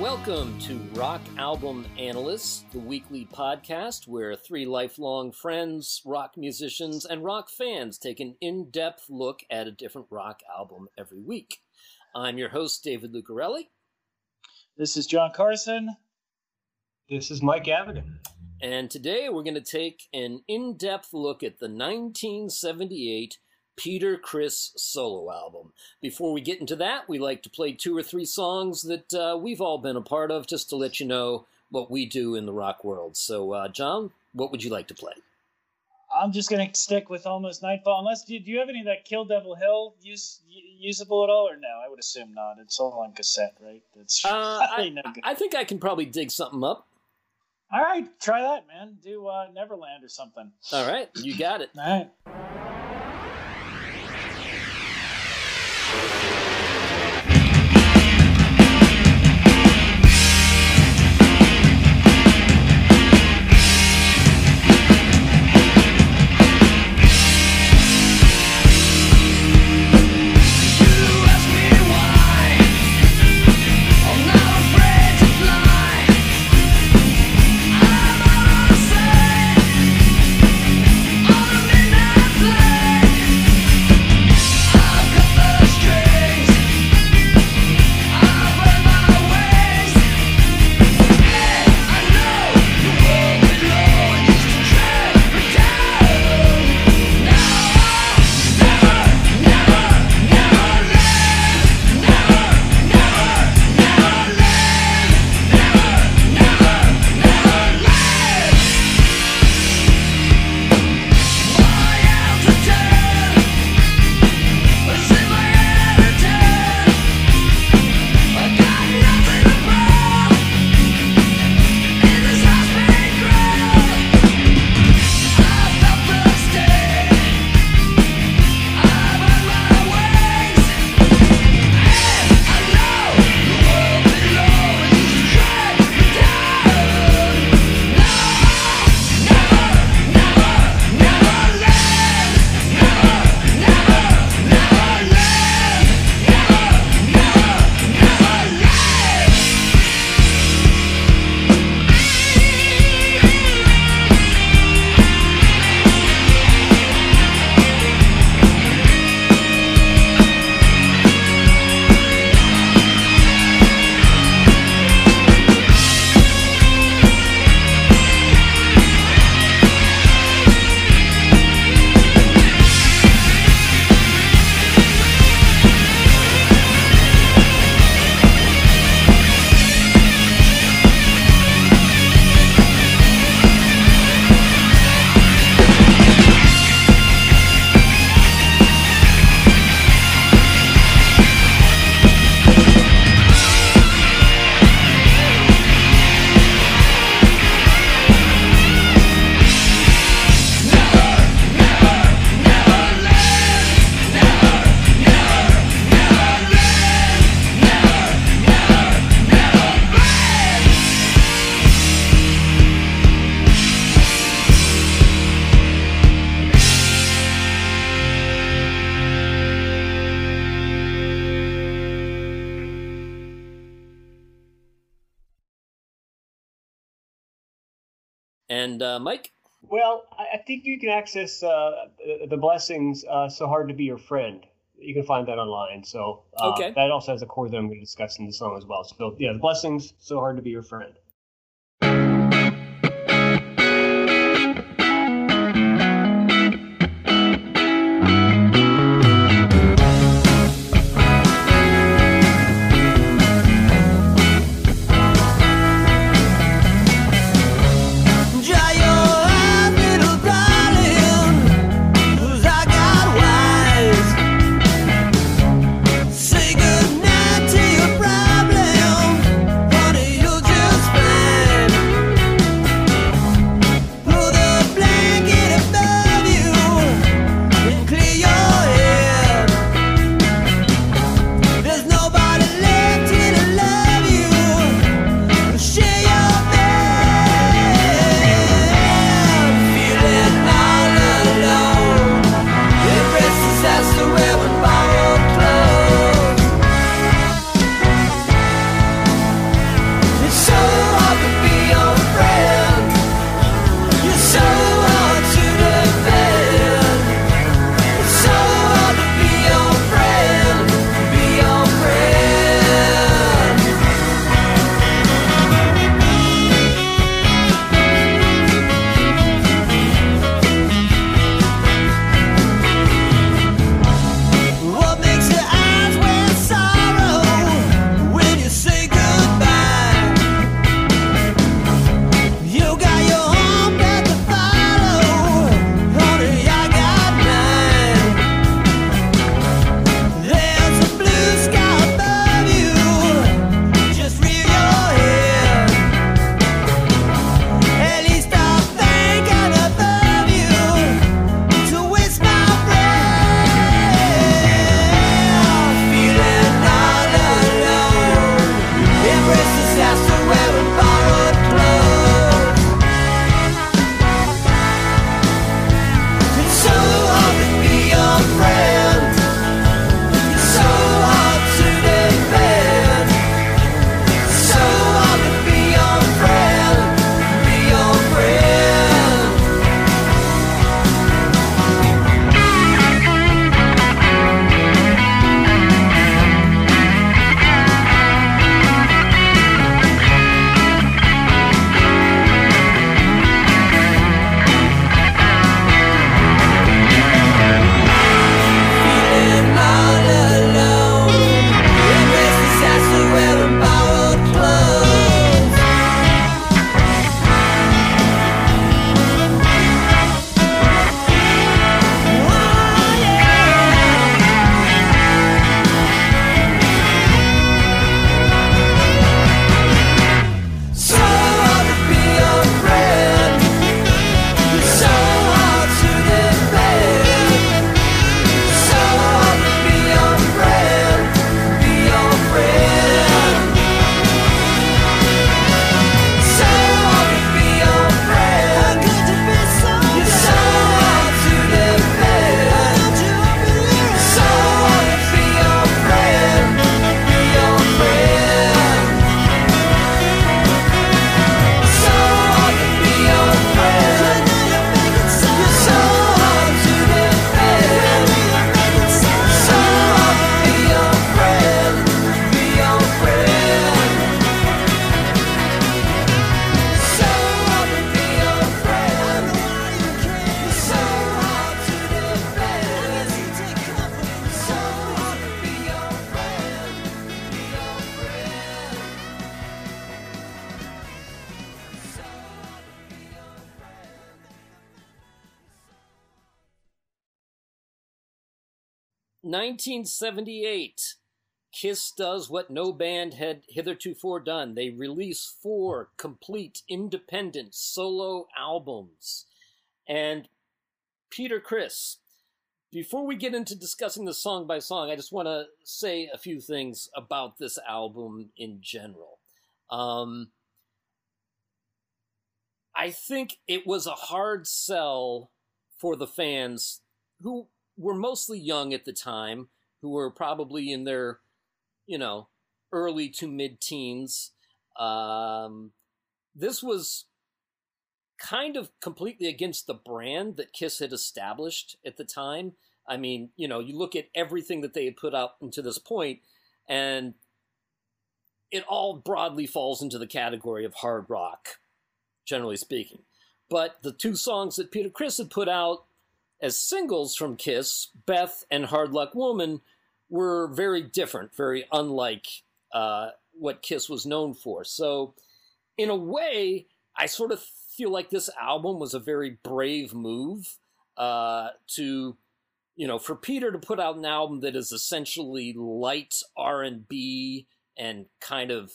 Welcome to Rock Album Analysts, the weekly podcast where three lifelong friends, rock musicians, and rock fans take an in depth look at a different rock album every week. I'm your host, David Lucarelli. This is John Carson. This is Mike Avigan. And today we're going to take an in depth look at the 1978 Peter Criss solo album. Before we get into that, we like to play two or three songs that uh, we've all been a part of just to let you know what we do in the rock world. So, uh, John, what would you like to play? I'm just gonna stick with almost nightfall. Unless do you, do you have any of that Kill Devil Hill use usable at all, or no? I would assume not. It's all on cassette, right? That's uh, I, no I, think I can probably dig something up. All right, try that, man. Do uh, Neverland or something. All right, you got it. all right. And uh, Mike? Well, I think you can access uh, the blessings. Uh, so hard to be your friend. You can find that online. So uh, okay. that also has a chord that I'm going to discuss in the song as well. So yeah, the blessings. So hard to be your friend. 1978, Kiss does what no band had hitherto done. They release four complete independent solo albums. And Peter Criss, before we get into discussing the song by song, I just want to say a few things about this album in general. Um, I think it was a hard sell for the fans who were mostly young at the time, who were probably in their, you know, early to mid teens. Um, this was kind of completely against the brand that Kiss had established at the time. I mean, you know, you look at everything that they had put out until this point, and it all broadly falls into the category of hard rock, generally speaking. But the two songs that Peter Criss had put out as singles from Kiss, Beth and Hard Luck Woman, were very different, very unlike uh, what Kiss was known for. So, in a way, I sort of feel like this album was a very brave move uh, to, you know, for Peter to put out an album that is essentially light R and B and kind of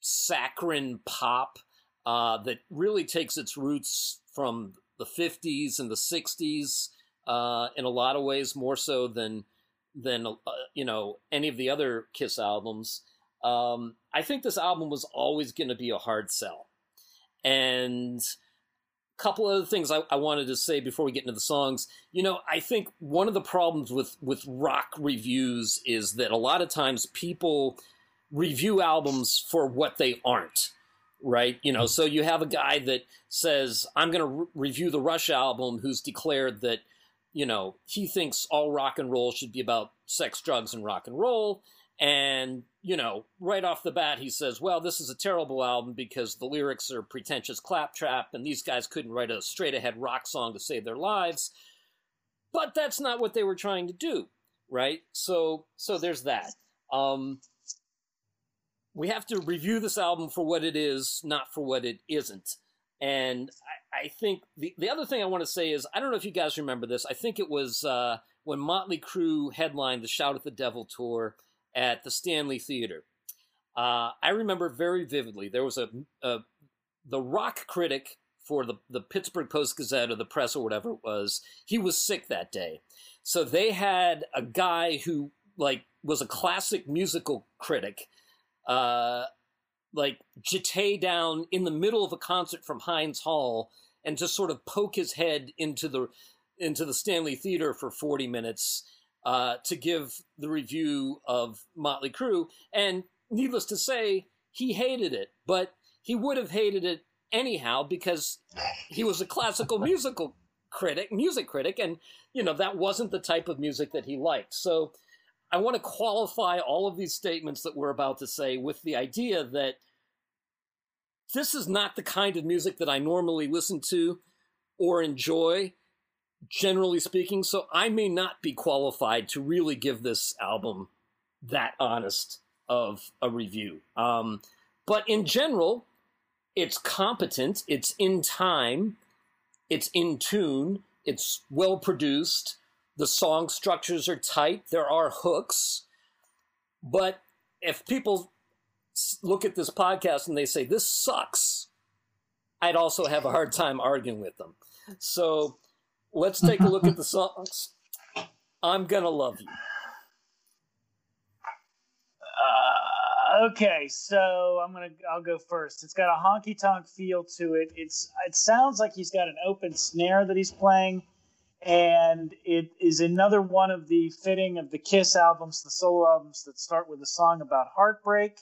saccharine pop uh, that really takes its roots from the 50s and the 60s uh, in a lot of ways more so than than uh, you know any of the other Kiss albums. Um, I think this album was always going to be a hard sell, and a couple other things I, I, wanted to say before we get into the songs. You know, I think one of the problems with with rock reviews is that a lot of times people review albums for what they aren't right? You know, so you have a guy that says, I'm going to re- review the Rush album who's declared that, you know, he thinks all rock and roll should be about sex, drugs, and rock and roll. And, you know, right off the bat, he says, well, this is a terrible album because the lyrics are pretentious claptrap and these guys couldn't write a straight ahead rock song to save their lives. But that's not what they were trying to do, right? So, so there's that. Um, we have to review this album for what it is, not for what it isn't. And I, I think the, the other thing I want to say is I don't know if you guys remember this. I think it was uh, when Motley Crue headlined the Shout at the Devil tour at the Stanley Theater. Uh, I remember very vividly. There was a, a the rock critic for the, the Pittsburgh Post Gazette or the press or whatever it was. He was sick that day, so they had a guy who like was a classic musical critic uh, like jete down in the middle of a concert from Heinz Hall and just sort of poke his head into the into the Stanley Theater for 40 minutes uh, to give the review of Motley Crue. And needless to say, he hated it, but he would have hated it anyhow because he was a classical musical critic, music critic, and you know that wasn't the type of music that he liked. So I want to qualify all of these statements that we're about to say with the idea that this is not the kind of music that I normally listen to or enjoy, generally speaking. So I may not be qualified to really give this album that honest of a review. Um, but in general, it's competent, it's in time, it's in tune, it's well produced the song structures are tight. There are hooks. But if people look at this podcast and they say, this sucks, I'd also have a hard time arguing with them. So let's take a look at the songs. I'm going to love you. Uh, okay, so I'm gonna I'll go first. It's got a honky tonk feel to it. It's it sounds like he's got an open snare that he's playing and it is another one of the fitting of the Kiss albums, the solo albums that start with a song about heartbreak,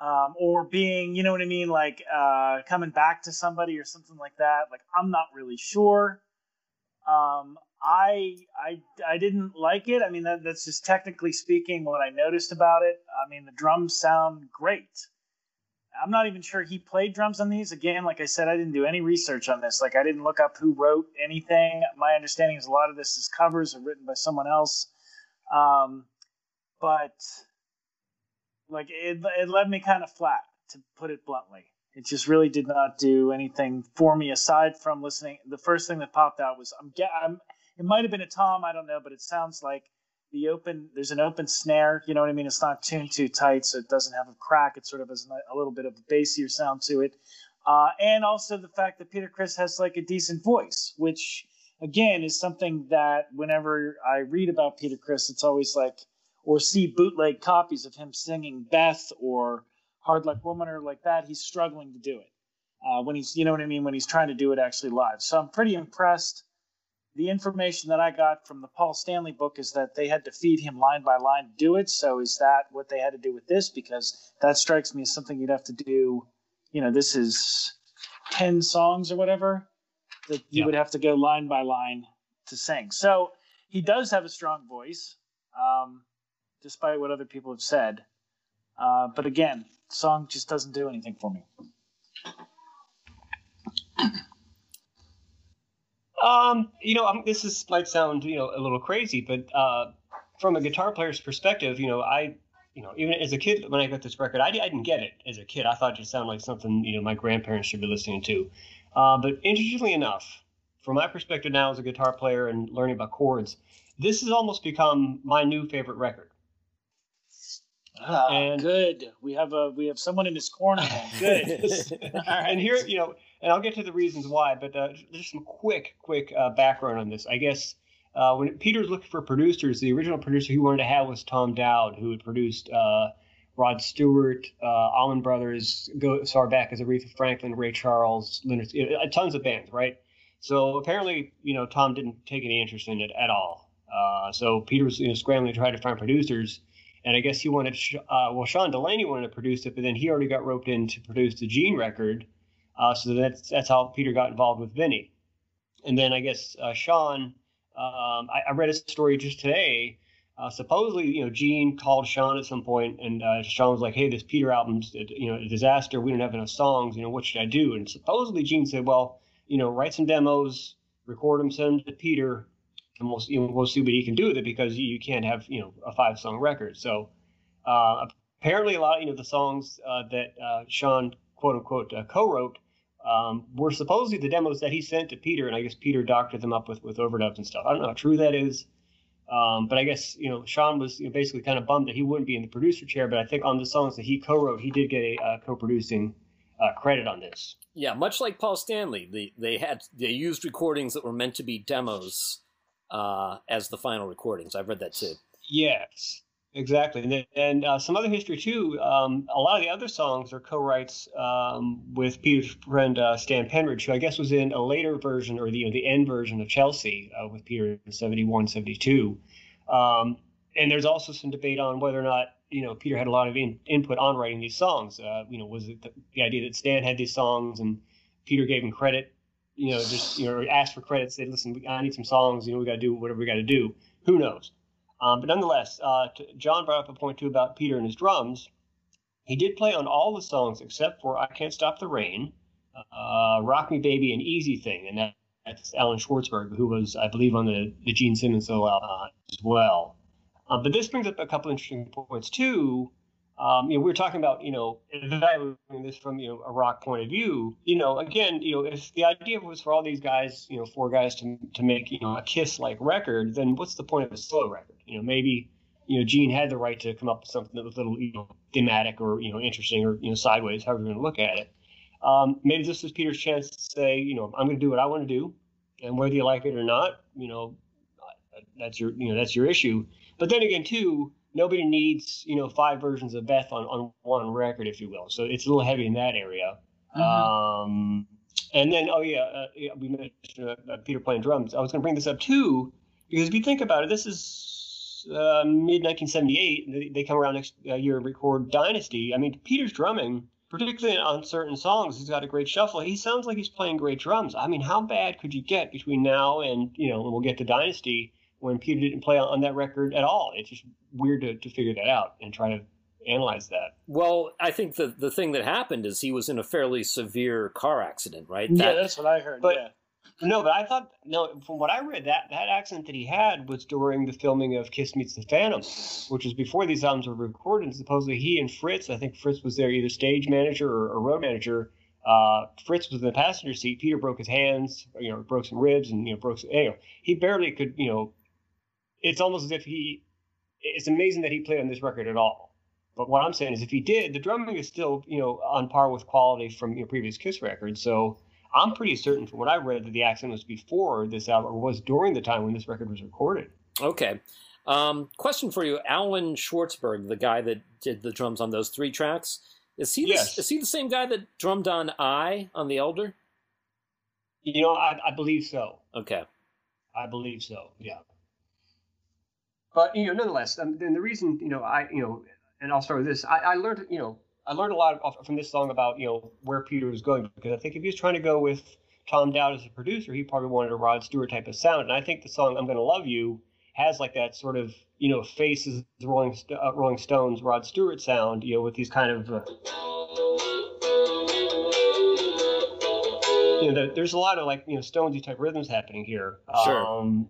um, or being, you know what I mean, like uh, coming back to somebody or something like that. Like I'm not really sure. Um, I I I didn't like it. I mean, that, that's just technically speaking what I noticed about it. I mean, the drums sound great. I'm not even sure he played drums on these. Again, like I said, I didn't do any research on this. Like I didn't look up who wrote anything. My understanding is a lot of this is covers or written by someone else. Um, but like it, it led me kind of flat, to put it bluntly. It just really did not do anything for me aside from listening. The first thing that popped out was I'm, I'm it might have been a tom, I don't know, but it sounds like the open there's an open snare. You know what I mean? It's not tuned too tight, so it doesn't have a crack. It sort of has a little bit of a bassier sound to it, uh, and also the fact that Peter Criss has like a decent voice, which again is something that whenever I read about Peter Criss it's always like or see bootleg copies of him singing Beth or Hard Luck Woman or like that. He's struggling to do it uh, when he's you know what I mean when he's trying to do it actually live. So I'm pretty impressed the information that I got from the Paul Stanley book is that they had to feed him line by line to do it. So is that what they had to do with this? Because that strikes me as something you'd have to do. You know, this is ten songs or whatever that you yeah. would have to go line by line to sing. So he does have a strong voice, um, despite what other people have said. Uh, but again, song just doesn't do anything for me. Um, you know, I'm, this is might sound you know a little crazy, but uh, from a guitar player's perspective, you know, I, you know, even as a kid when I got this record, I, I didn't get it as a kid. I thought it sounded like something you know my grandparents should be listening to. Uh, but interestingly enough, from my perspective now as a guitar player and learning about chords, this has almost become my new favorite record. Ah, and, good. We have a we have someone in this corner. Good. And here, you know, and I'll get to the reasons why, but uh, just some quick, quick uh, background on this. I guess uh, when Peter's looking for producers, the original producer he wanted to have was Tom Dowd, who had produced uh, Rod Stewart, uh, Allman Brothers, go far back as Aretha Franklin, Ray Charles, you know, tons of bands, right? So apparently, you know, Tom didn't take any interest in it at all. Uh, so Peter was you know, scrambling to try to find producers. And I guess he wanted, well, Sean Delaney wanted to produce it, but then he already got roped in to produce the Gene record. Uh, so that's that's how Peter got involved with Vinny. And then I guess uh, Sean, um, I, I, read a story just today. Uh, supposedly, you know, Gene called Sean at some point, and uh, Sean was like, "Hey, this Peter album's you know a disaster. We don't have enough songs. You know, what should I do?" And supposedly Gene said, "Well, you know, write some demos, record them, send them to Peter, and we'll you know, we'll see what he can do with it because you, you can't have you know a five song record." So uh, apparently, a lot you know the songs uh, that Sean quote unquote co-wrote um, were supposedly the demos that he sent to Peter, and I guess Peter doctored them up with with overdubs and stuff. I don't know how true that is, um, but I guess you know Sean was you know, basically kind of bummed that he wouldn't be in the producer chair. But I think on the songs that he co-wrote, he did get a uh, co-producing uh, credit on this. Yeah, much like Paul Stanley, they they had they used recordings that were meant to be demos uh, as the final recordings. I've read that too. Yes. Exactly, and, and uh, some other history too. Um, a lot of the other songs are co-writes um, with Peter's friend uh, Stan Penridge, who I guess was in a later version or the you know, the end version of Chelsea uh, with Peter in 71, 72. Um, and there's also some debate on whether or not you know Peter had a lot of in, input on writing these songs. Uh, you know, was it the, the, idea that Stan had these songs and Peter gave him credit? You know, just you know, asked for credit, said, "Listen, I need some songs. You know, we got to do whatever we got to do." Who knows? Um, but nonetheless, uh, John brought up a point too about Peter and his drums. He did play on all the songs except for "I Can't Stop the Rain," uh, "Rock Me Baby," and "Easy Thing," and that, that's Allan Schwartzberg, who was, I believe, on the the Gene Simmons solo uh, as well. Uh, but this brings up a couple interesting points too. Um, you know, we are talking about, you know, evaluating this from, you know, a rock point of view. You know, again, you know, if the idea was for all these guys, you know, four guys to to make, you know, a Kiss-like record, then what's the point of a solo record? You know, maybe, you know, Gene had the right to come up with something that was a little, you know, thematic or, you know, interesting or, you know, sideways, however you're going to look at it. Um, maybe this was Peter's chance to say, you know, I'm going to do what I want to do, and whether you like it or not, you know, that's your, you know, that's your issue. But then again, too nobody needs you know five versions of Beth on, on one record, if you will. So it's a little heavy in that area. Mm-hmm. Um, and then oh yeah, uh, yeah we mentioned uh, uh Peter playing drums. I was going to bring this up too because if you think about it, this is uh, mid 1978. They, they, come around next uh, year and record Dynasty. I mean, Peter's drumming. Particularly on certain songs, he's got a great shuffle. He sounds like he's playing great drums. I mean, how bad could you get between now and you know, and we'll get to Dynasty when Peter didn't play on, that record at all. It's just weird to, to figure that out and try to analyze that. Well, I think the the thing that happened is he was in a fairly severe car accident, right? Yeah, that's what I heard. But, yeah. No, but I thought no. From what I read, that that accident that he had was during the filming of Kiss Meets the Phantom, which was before these albums were recorded. And supposedly, he and Fritz, I think Fritz was their either stage manager or, or road manager. Uh, Fritz was in the passenger seat. Peter broke his hands, you know, broke some ribs, and you know, broke. Some, you know, he barely could, you know, it's almost as if he it's amazing that he played on this record at all. But what I'm saying is, if he did, the drumming is still, you know, on par with quality from your previous Kiss records. So I'm pretty certain, from what I read, that the accident was before this album, or was during the time when this record was recorded. Okay. Um, question for you, Allan Schwartzberg, the guy that did the drums on those three tracks, is he yes. the, is he the same guy that drummed on "I" on the Elder? You know, I, I believe so. Okay. I believe so. Yeah. But you know, nonetheless, and, then the reason you know I you know, and I'll start with this. I, I learned you know I learned a lot from this song about you know where Peter was going because I think if he was trying to go with Tom Dowd as a producer, he probably wanted a Rod Stewart type of sound, and I think the song "I'm Gonna Love You" has like that sort of you know faces Rolling uh, Rolling Stones Rod Stewart sound, you know, with these kind of uh, you know, there's a lot of like you know Stonesy type rhythms happening here. Sure. Um,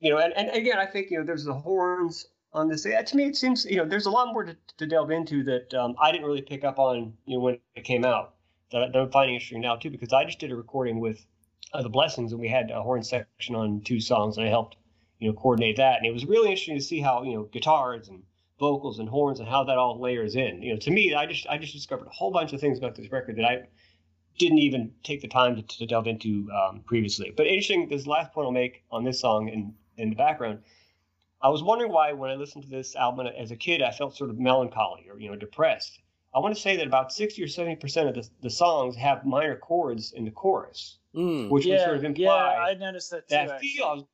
you know, and, and again, I think you know there's the horns on this. To me, it seems you know there's a lot more to, to delve into that um, I didn't really pick up on you know when it came out that, I'm finding interesting now too because I just did a recording with uh, the Blessings and we had a horn section on two songs and I helped you know coordinate that and it was really interesting to see how you know guitars and vocals and horns and how that all layers in. You know, to me, I just I just discovered a whole bunch of things about this record that I didn't even take the time to, to delve into um, previously. But interesting, this last point I'll make on this song in, in the background. I was wondering why, when I listened to this album as a kid, I felt sort of melancholy or you know depressed. I want to say that about sixty or seventy percent of the, the songs have minor chords in the chorus, mm. which yeah, would sort of imply yeah, I noticed that too. That feel.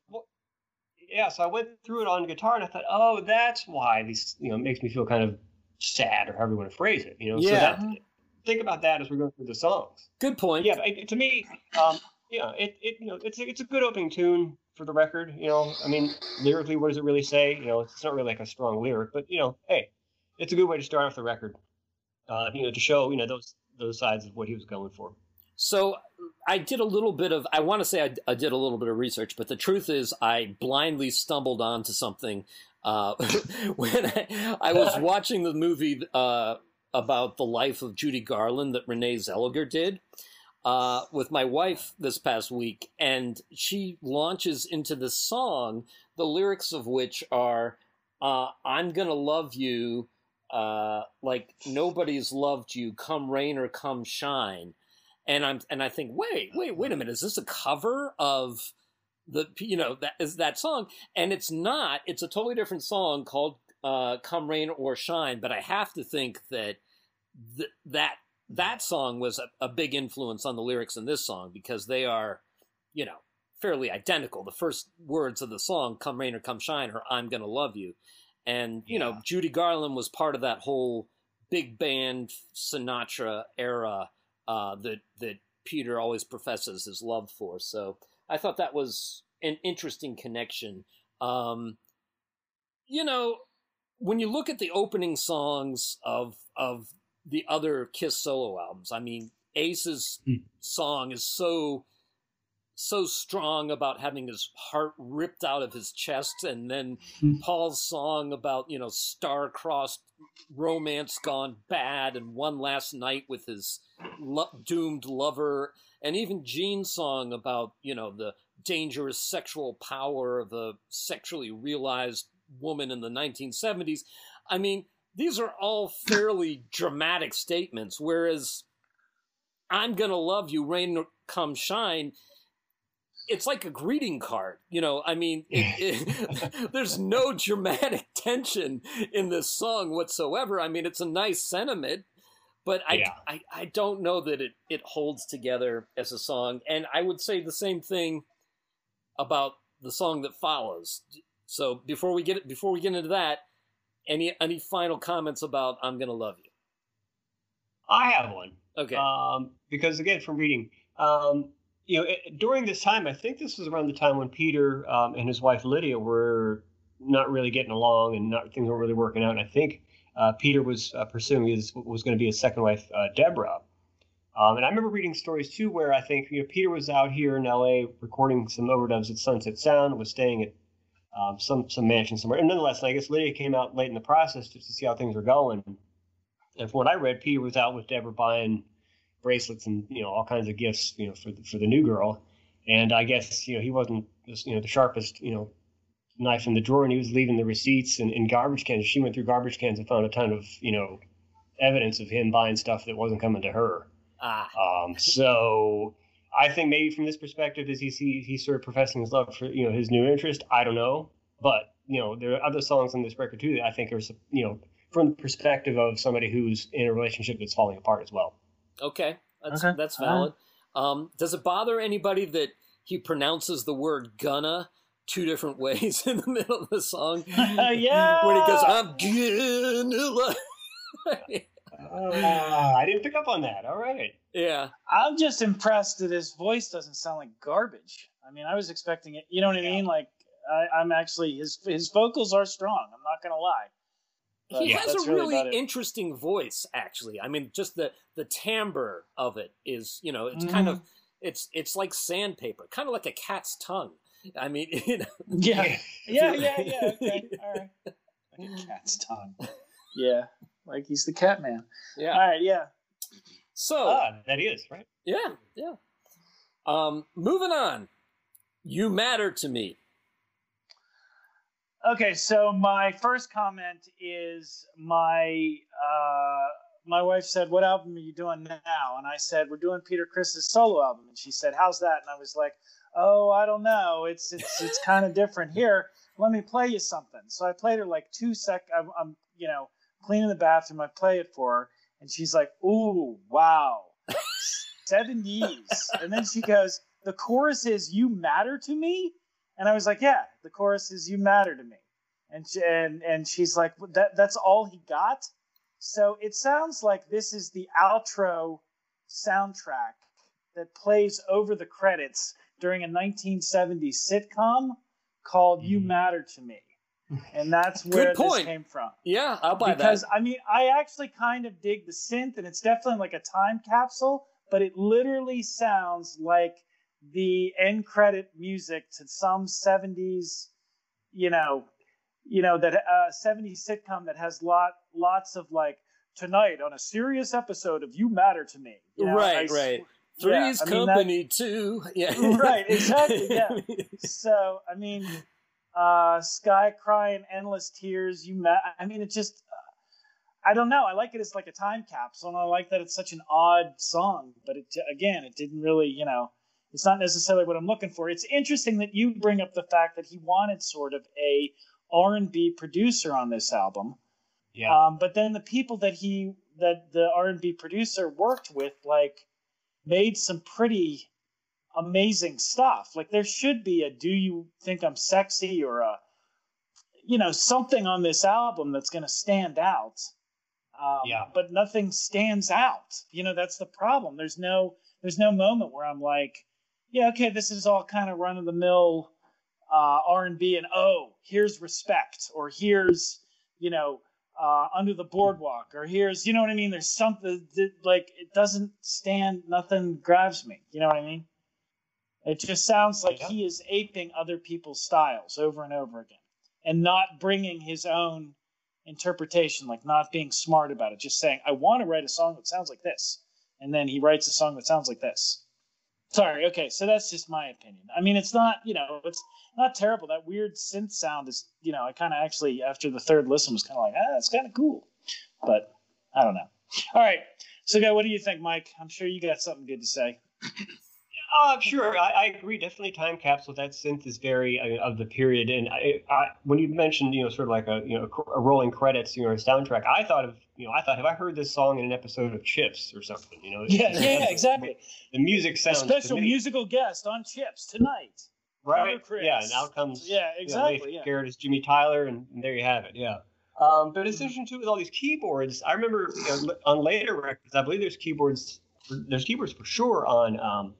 yeah, so I went through it on guitar and I thought, oh, that's why these you know makes me feel kind of sad or however you want to phrase it. You know, yeah. so that, think about that as we're going through the songs. Good point. Yeah, it, to me, um, yeah, it, it you know it's a, it's a good opening tune for the record. You know, I mean, lyrically, what does it really say? You know, it's not really like a strong lyric, but you know, hey, it's a good way to start off the record. Uh, you know, to show you know those those sides of what he was going for. So I did a little bit of I want to say I, I did a little bit of research, but the truth is I blindly stumbled onto something uh, when I, I, was watching the movie uh, about the life of Judy Garland that Renee Zellweger did. Uh, with my wife this past week, and she launches into this song, the lyrics of which are, uh, "I'm gonna love you uh, like nobody's loved you, come rain or come shine," and I'm and I think, wait, wait, wait a minute, is this a cover of the you know that is that song? And it's not. It's a totally different song called uh, "Come Rain or Shine," but I have to think that th- that that song was a, a, big influence on the lyrics in this song because they are, you know, fairly identical. The first words of the song, "Come rain or come shine," or "I'm gonna love you," and you yeah. know, Judy Garland was part of that whole big band Sinatra era uh, that that Peter always professes his love for. So I thought that was an interesting connection. Um, you know, when you look at the opening songs of of the other Kiss solo albums. I mean, Ace's mm. song is so so strong about having his heart ripped out of his chest, and then mm. Paul's song about you know star-crossed romance gone bad, and one last night with his lo- doomed lover, and even Gene's song about you know the dangerous sexual power of a sexually realized woman in the 1970s. I mean, these are all fairly dramatic statements, whereas I'm gonna love you, rain come shine. It's like a greeting card, you know. I mean, it, it, there's no dramatic tension in this song whatsoever. I mean, it's a nice sentiment, but I, yeah. I, I don't know that it, it holds together as a song. And I would say the same thing about the song that follows. So before we get it before we get into that, any any final comments about "I'm Gonna Love You"? I have one. Okay. Um, because again, from reading, um, you know, it, during this time, I think this was around the time when Peter um, and his wife Lydia were not really getting along, and not, things weren't really working out. And I think uh, Peter was uh, pursuing his was going to be his second wife, uh, Deborah. Um, and I remember reading stories too, where I think you know Peter was out here in L.A. recording some overdubs at Sunset Sound, was staying at um, some some mansion somewhere. And nonetheless, I guess Lydia came out late in the process just to see how things were going. And from what I read, Peter was out with Deborah buying bracelets and you know all kinds of gifts, you know, for the, for the new girl. And I guess you know he wasn't you know the sharpest you know knife in the drawer, and he was leaving the receipts in, in garbage cans. She went through garbage cans and found a ton of you know evidence of him buying stuff that wasn't coming to her. Ah. Um, so I think maybe from this perspective, is he he he's sort of professing his love for you know his new interest? I don't know, but you know there are other songs on this record too that I think are you know from the perspective of somebody who's in a relationship that's falling apart as well. Okay, that's Okay. that's All right. valid. Um, does it bother anybody that he pronounces the word "gonna" two different ways in the middle of the song? yeah. when he goes, "I'm gonna," Ah, I didn't pick up on that. All right. yeah, I'm just impressed that his voice doesn't sound like garbage. I mean, I was expecting it. You know what I mean? Like, I, I'm actually his his vocals are strong. I'm not gonna lie. But he has a really really interesting voice. Actually, I mean, just the the timbre of it is, you know, it's kind Mm-hmm. of it's it's like sandpaper, kind of like a cat's tongue. I mean, you know, Yeah, yeah, yeah, yeah. Okay, all right. Like a cat's tongue. Yeah, like he's the cat man. yeah. All right, yeah. So Ah, that is right. Yeah, yeah. Um, moving on. You matter to me. Okay, so my first comment is my uh, my wife said, "What album are you doing now?" And I said, "We're doing Peter Criss's solo album." And she said, "How's that?" And I was like, "Oh, I don't know. It's it's it's kind of different here. Let me play you something." So I played her like two sec. I'm, I'm you know cleaning the bathroom. I play it for her, and she's like, "Ooh, wow, seventies." And then she goes, "The chorus is you matter to me." And I was like, "Yeah, the chorus is you matter to me." And she, and and she's like, "That that's all he got." So it sounds like this is the outro soundtrack that plays over the credits during a 1970s sitcom called "You Mhm. Matter to Me," and that's where Good point. this came from Yeah, I'll buy because that. Because I mean, I actually kind of dig the synth, and it's definitely like a time capsule, but it literally sounds like the end credit music to some '70s, you know, you know that uh, '70s sitcom that has lot lots of like tonight on a serious episode of You Matter to Me. You know, Right, I right. yeah, Three's I mean, that- company too. Yeah. Right, exactly, yeah. so I mean, uh, Sky crying endless tears. You met. I mean, it just. I don't know. I like it as like a time capsule, and I like that it's such an odd song. But it again, it didn't really, you know, it's not necessarily what I'm looking for. It's interesting that you bring up the fact that he wanted sort of a R&B producer on this album. Yeah. Um, but then the people that he that the R and B producer worked with, like, made some pretty amazing stuff. Like there should be a "Do you think I'm sexy?" or a, you know, something on this album that's going to stand out. Um, Yeah. But nothing stands out. You know, that's the problem. There's no there's no moment where I'm like, yeah, okay, this is all kind of run of the mill uh, R and B, and oh, here's respect, or here's you know uh, under the boardwalk, or here's you know what I mean. There's something that like it doesn't stand. Nothing grabs me. You know what I mean? It just sounds like Yeah. he is aping other people's styles over and over again, and not bringing his own interpretation. Like not being smart about it. Just saying, I want to write a song that sounds like this, and then he writes a song that sounds like this. Sorry. Okay, so that's just my opinion. I mean, it's not you know, it's not terrible. That weird synth sound is you know, I kind of actually after the third listen was kind of like, ah, that's kind of cool, but I don't know. All right. So, guy, what do you think, Mike? I'm sure you got something good to say. Uh, sure, I, I agree. Definitely, time capsule. That synth is very uh, of the period. And I, I, when you mentioned, you know, sort of like a you know a rolling credits, you know, a soundtrack, I thought of, you know, I thought, have I heard this song in an episode of Chips or something? You know, Yeah, yeah, yeah, exactly. The music A sounds to special musical guest on Chips tonight. right? Yeah, and out comes Yeah, you know, exactly. Yeah. Garrett as Jimmy Tyler, and, and there you have it. Yeah. Um, but it's interesting too with all these keyboards. I remember you know, on later records, I believe there's keyboards. There's keyboards for sure on um,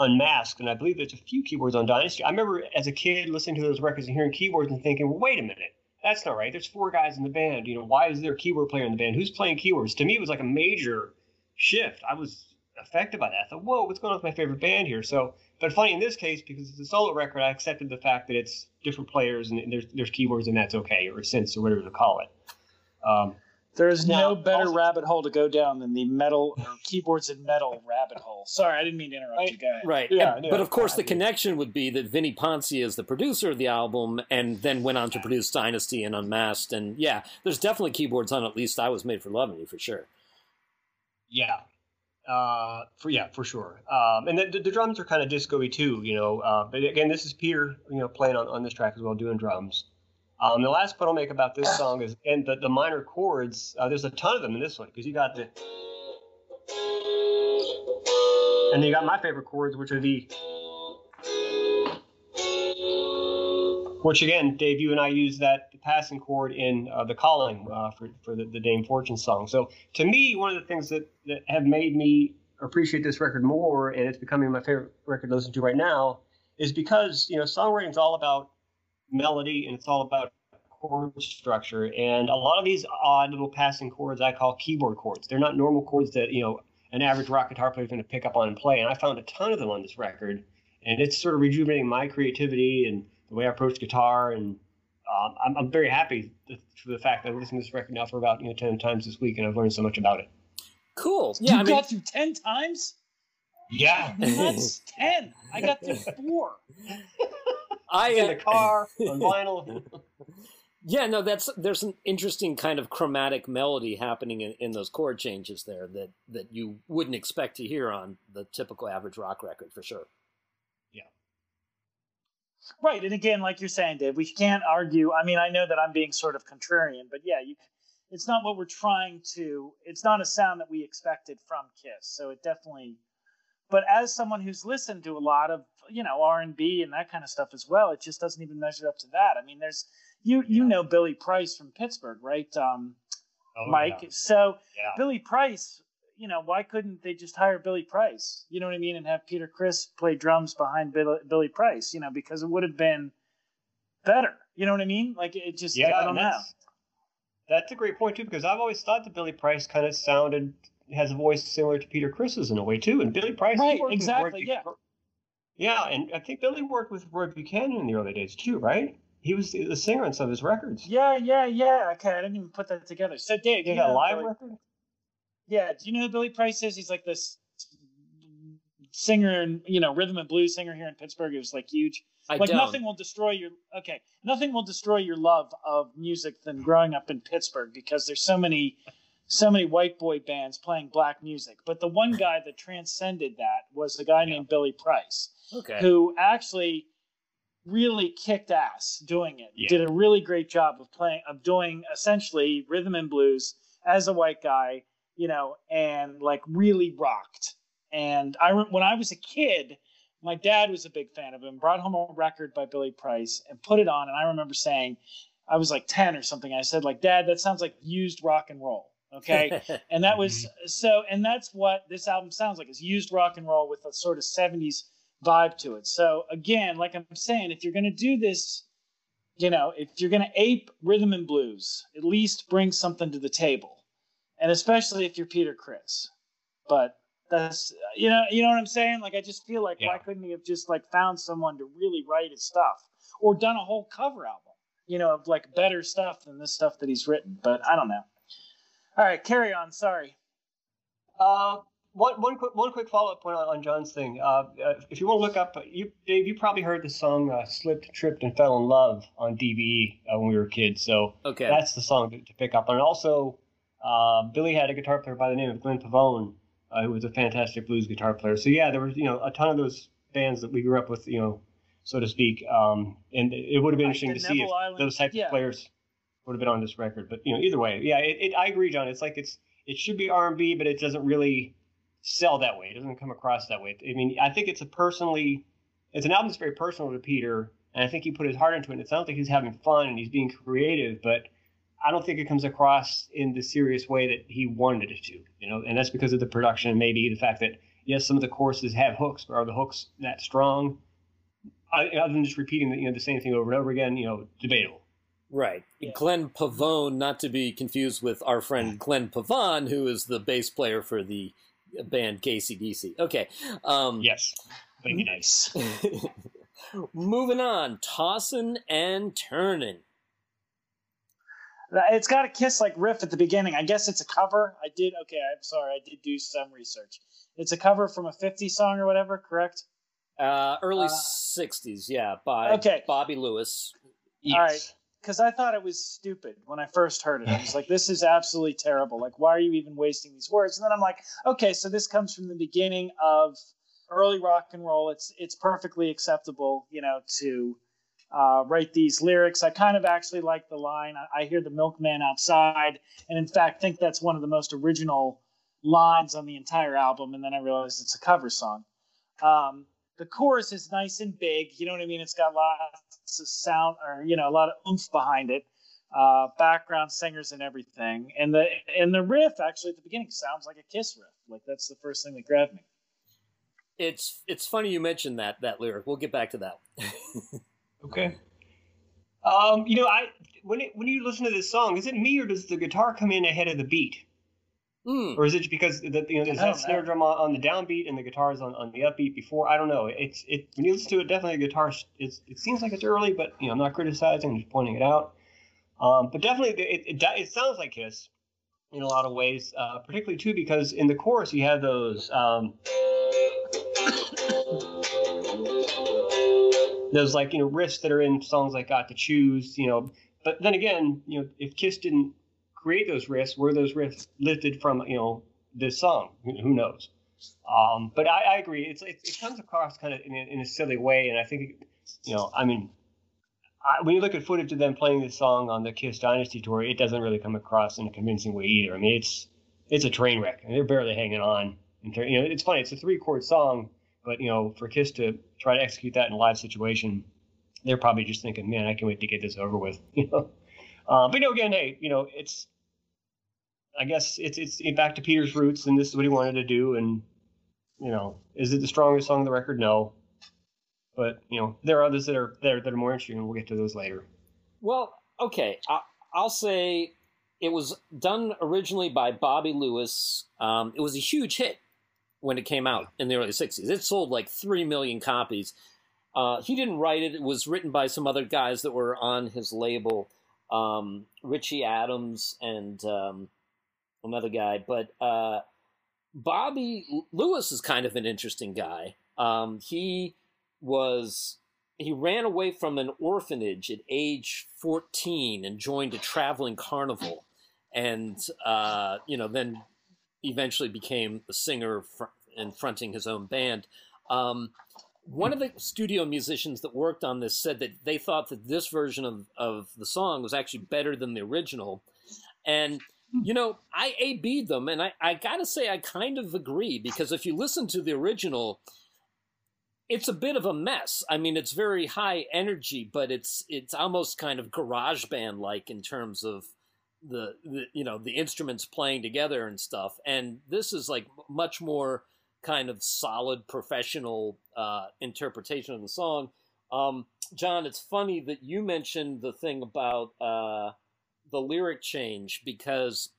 Unmasked, and I believe there's a few keyboards on Dynasty. I remember as a kid listening to those records and hearing keyboards and thinking, well, wait a minute, that's not right. There's four guys in the band. You know, why is there a keyboard player in the band? Who's playing keyboards? To me, it was like a major shift. I was affected by that. I thought, whoa, what's going on with my favorite band here? So, but funny in this case because it's a solo record, I accepted the fact that it's different players and there's there's keyboards and that's okay, or synths or whatever to call it. Um, There's Now, no better also- rabbit hole to go down than the metal or keyboards and metal rabbit hole. Sorry, I didn't mean to interrupt Right. you. Go ahead. Right. Yeah, And- yeah, but of course, the connection would be that Vini Poncia is the producer of the album and then went on to produce Dynasty and Unmasked. And yeah, there's definitely keyboards on at least I Was Made for Loving You for sure. Yeah. Uh, for yeah, for sure. Um, and the, the, the drums are kind of disco-y too, you know. Uh, but again, this is Peter, you know, playing on, on this track as well, doing drums. Um, the last point I'll make about this song is, and the, the minor chords. Uh, there's a ton of them in this one because you got the, and then you got my favorite chords, which are the, which again, Dave, you and I use that passing chord in uh, the calling uh, for for the, the Dame Fortune song. So to me, one of the things that, that have made me appreciate this record more, and it's becoming my favorite record to listen to right now, is because you know songwriting is all about melody and it's all about chord structure. And a lot of these odd little passing chords I call keyboard chords. They're not normal chords that you know an average rock guitar player is going to pick up on and play. And I found a ton of them on this record, and it's sort of rejuvenating my creativity and the way I approach guitar and um, I'm, I'm very happy for the fact that I've listened to this record now for about you know ten times this week, and I've learned so much about it. Cool. You Yeah, I mean, got through ten times. Yeah, That's ten. I got through four. I in the car on vinyl. Yeah, no, that's there's an interesting kind of chromatic melody happening in, in those chord changes there that that you wouldn't expect to hear on the typical average rock record for sure. Yeah. Right, and again, like you're saying, Dave, we can't argue. I mean, I know that I'm being sort of contrarian, but yeah, you, it's not what we're trying to. It's not a sound that we expected from Kiss, so it definitely. But as someone who's listened to a lot of you know R and B and that kind of stuff as well, it just doesn't even measure up to that. I mean, there's you you know Billy Price from Pittsburgh, right, um, Oh, Mike? yeah. So Yeah. Billy Price, you know, why couldn't they just hire Billy Price? You know what I mean, and have Peter Criss play drums behind Billy, Billy Price? You know, because it would have been better. You know what I mean? Like it just, Yeah, I don't know. that's, That's a great point too, because I've always thought that Billy Price kind of sounded has a voice similar to Peter Criss's in a way too. And Billy Price, Right, exactly, Roy yeah. Bu- yeah, and I think Billy worked with Roy Buchanan in the early days too, right? He was the the singer on some of his records. Yeah, yeah, yeah. Okay, I didn't even put that together. So, Dave, You you got know a live Billy- record? Yeah, do you know who Billy Price is? He's like this singer and you know rhythm and blues singer here in Pittsburgh. It was like huge. I like don't. nothing will destroy your okay, nothing will destroy your love of music than growing up in Pittsburgh because there's so many so many white boy bands playing black music. But the one guy that transcended that was a guy named Billy Price Okay. who actually really kicked ass doing it. Yeah. Did a really great job of playing of doing essentially rhythm and blues as a white guy, you know, and like really rocked. And I when I was a kid, my dad was a big fan of him. Brought home a record by Billy Price and put it on, and I remember saying, I was like ten or something. I said like, Dad, that sounds like used rock and roll. Okay, and that was mm-hmm. so and that's what this album sounds like. Is used rock and roll with a sort of 70s vibe to it. So again like i'm saying if you're going to do this you know if you're going to ape rhythm and blues at least bring something to the table. And especially if you're peter criss. But that's you know you know what i'm saying? Like i just feel like why couldn't he have just like found someone to really write his stuff? Or done a whole cover album you know of like better stuff than this stuff that he's written. But i don't know all right carry on sorry Uh, one one quick one quick follow up point on, on John's thing. Uh, uh, if you want to look up, you Dave, you probably heard the song uh, "Slipped, Tripped, and Fell in Love" on DVE uh, when we were kids. So okay. that's the song to, to pick up on. And also, uh, Billy had a guitar player by the name of Glenn Pavone, uh, who was a fantastic blues guitar player. So yeah, there was you know a ton of those bands that we grew up with, you know, so to speak. Um, and it would have been interesting the to see if Island- those types yeah. of players would have been on this record. But you know, either way, yeah, it, it, I agree, John. It's like it's it should be R and B, but it doesn't really sell that way. It doesn't come across that way. I mean, I think it's a personally, it's an album that's very personal to Peter, and I think he put his heart into it. And it sounds like he's having fun and he's being creative, but I don't think it comes across in the serious way that he wanted it to. You know, and that's because of the production, maybe the fact that yes, some of the choruses have hooks, but are the hooks that strong? I, other than just repeating the, you know the same thing over and over again, you know, debatable. Right. Yeah. Glenn Pavone, not to be confused with our friend Glenn Pavon, who is the bass player for the band KCDC. Okay. Um, Yes, very nice. Moving on, tossing and turning. It's got a kiss like riff at the beginning. I guess it's a cover. I did okay. I'm sorry. I did do some research. It's a cover from a 50 song or whatever, correct? Uh, early uh, 60s, yeah, by okay. Bobby Lewis. Yes. All right. Because I thought it was stupid when I first heard it. I was like, this is absolutely terrible. Like, why are you even wasting these words? And then I'm like, okay, so this comes from the beginning of early rock and roll. It's it's perfectly acceptable, you know, to uh, write these lyrics. I kind of actually like the line. I, I hear the milkman outside, and in fact, think that's one of the most original lines on the entire album, and then I realized it's a cover song. Um, the chorus is nice and big. You know what I mean? It's got lots of sound, or you know, a lot of oomph behind it. Uh, background singers and everything, and the and the riff actually at the beginning sounds like a Kiss riff. Like that's the first thing that grabbed me. It's it's funny you mentioned that that lyric. We'll get back to that. okay. Um, you know, I when it, when you listen to this song, is it me or does the guitar come in ahead of the beat? Mm. Or is it because the, you know there's that snare drum on, on, the downbeat and the guitar's on, on the upbeat before? I don't know. It's it when you listen to it, definitely the guitar. It's, it seems like it's early, but you know I'm not criticizing, I'm just pointing it out. Um, but definitely it, it, it sounds like Kiss in a lot of ways, uh, particularly too because in the chorus you have those. Um, those like you know riffs that are in songs like "Got to Choose," you know. But then again, you know, if Kiss didn't create those riffs, were those riffs lifted from you know this song? Who knows? Um, but I, I, agree. It's it, it, comes across kind of in a, in a silly way, and I think you know, I mean, I, when you look at footage of them playing this song on the Kiss Dynasty tour, it doesn't really come across in a convincing way either. I mean, it's it's a train wreck, and they're barely hanging on. And You know, it's funny. It's a three chord song, but you know, for Kiss to try to execute that in a live situation, they're probably just thinking, "Man, I can't wait to get this over with." You know, uh, but you know, again, hey, you know, it's I guess it's it's back to Peter's roots, and this is what he wanted to do. And you know, is it the strongest song on the record? No, but you know, there are others that are that are, that are more interesting, and we'll get to those later. Well, okay, I, will say it was done originally by Bobby Lewis. Um, it was a huge hit when it came out in the early 60s. It sold like 3 million copies. Uh, he didn't write it. It was written by some other guys that were on his label, um, Richie Adams and um, another guy. But uh, Bobby Lewis is kind of an interesting guy. Um, he was he ran away from an orphanage at age 14 and joined a traveling carnival and uh, you know then eventually became a singer fr- and fronting his own band. Um, one of the studio musicians that worked on this said that they thought that this version of, of the song was actually better than the original. And, you know, I A-B'd them, and I, I gotta say, I kind of agree, because if you listen to the original, it's a bit of a mess. I mean, it's very high energy, but it's it's almost kind of garage band like in terms of the, the you know the instruments playing together and stuff and this is like much more kind of solid professional uh, interpretation of the song um, john it's funny that you mentioned the thing about uh, the lyric change because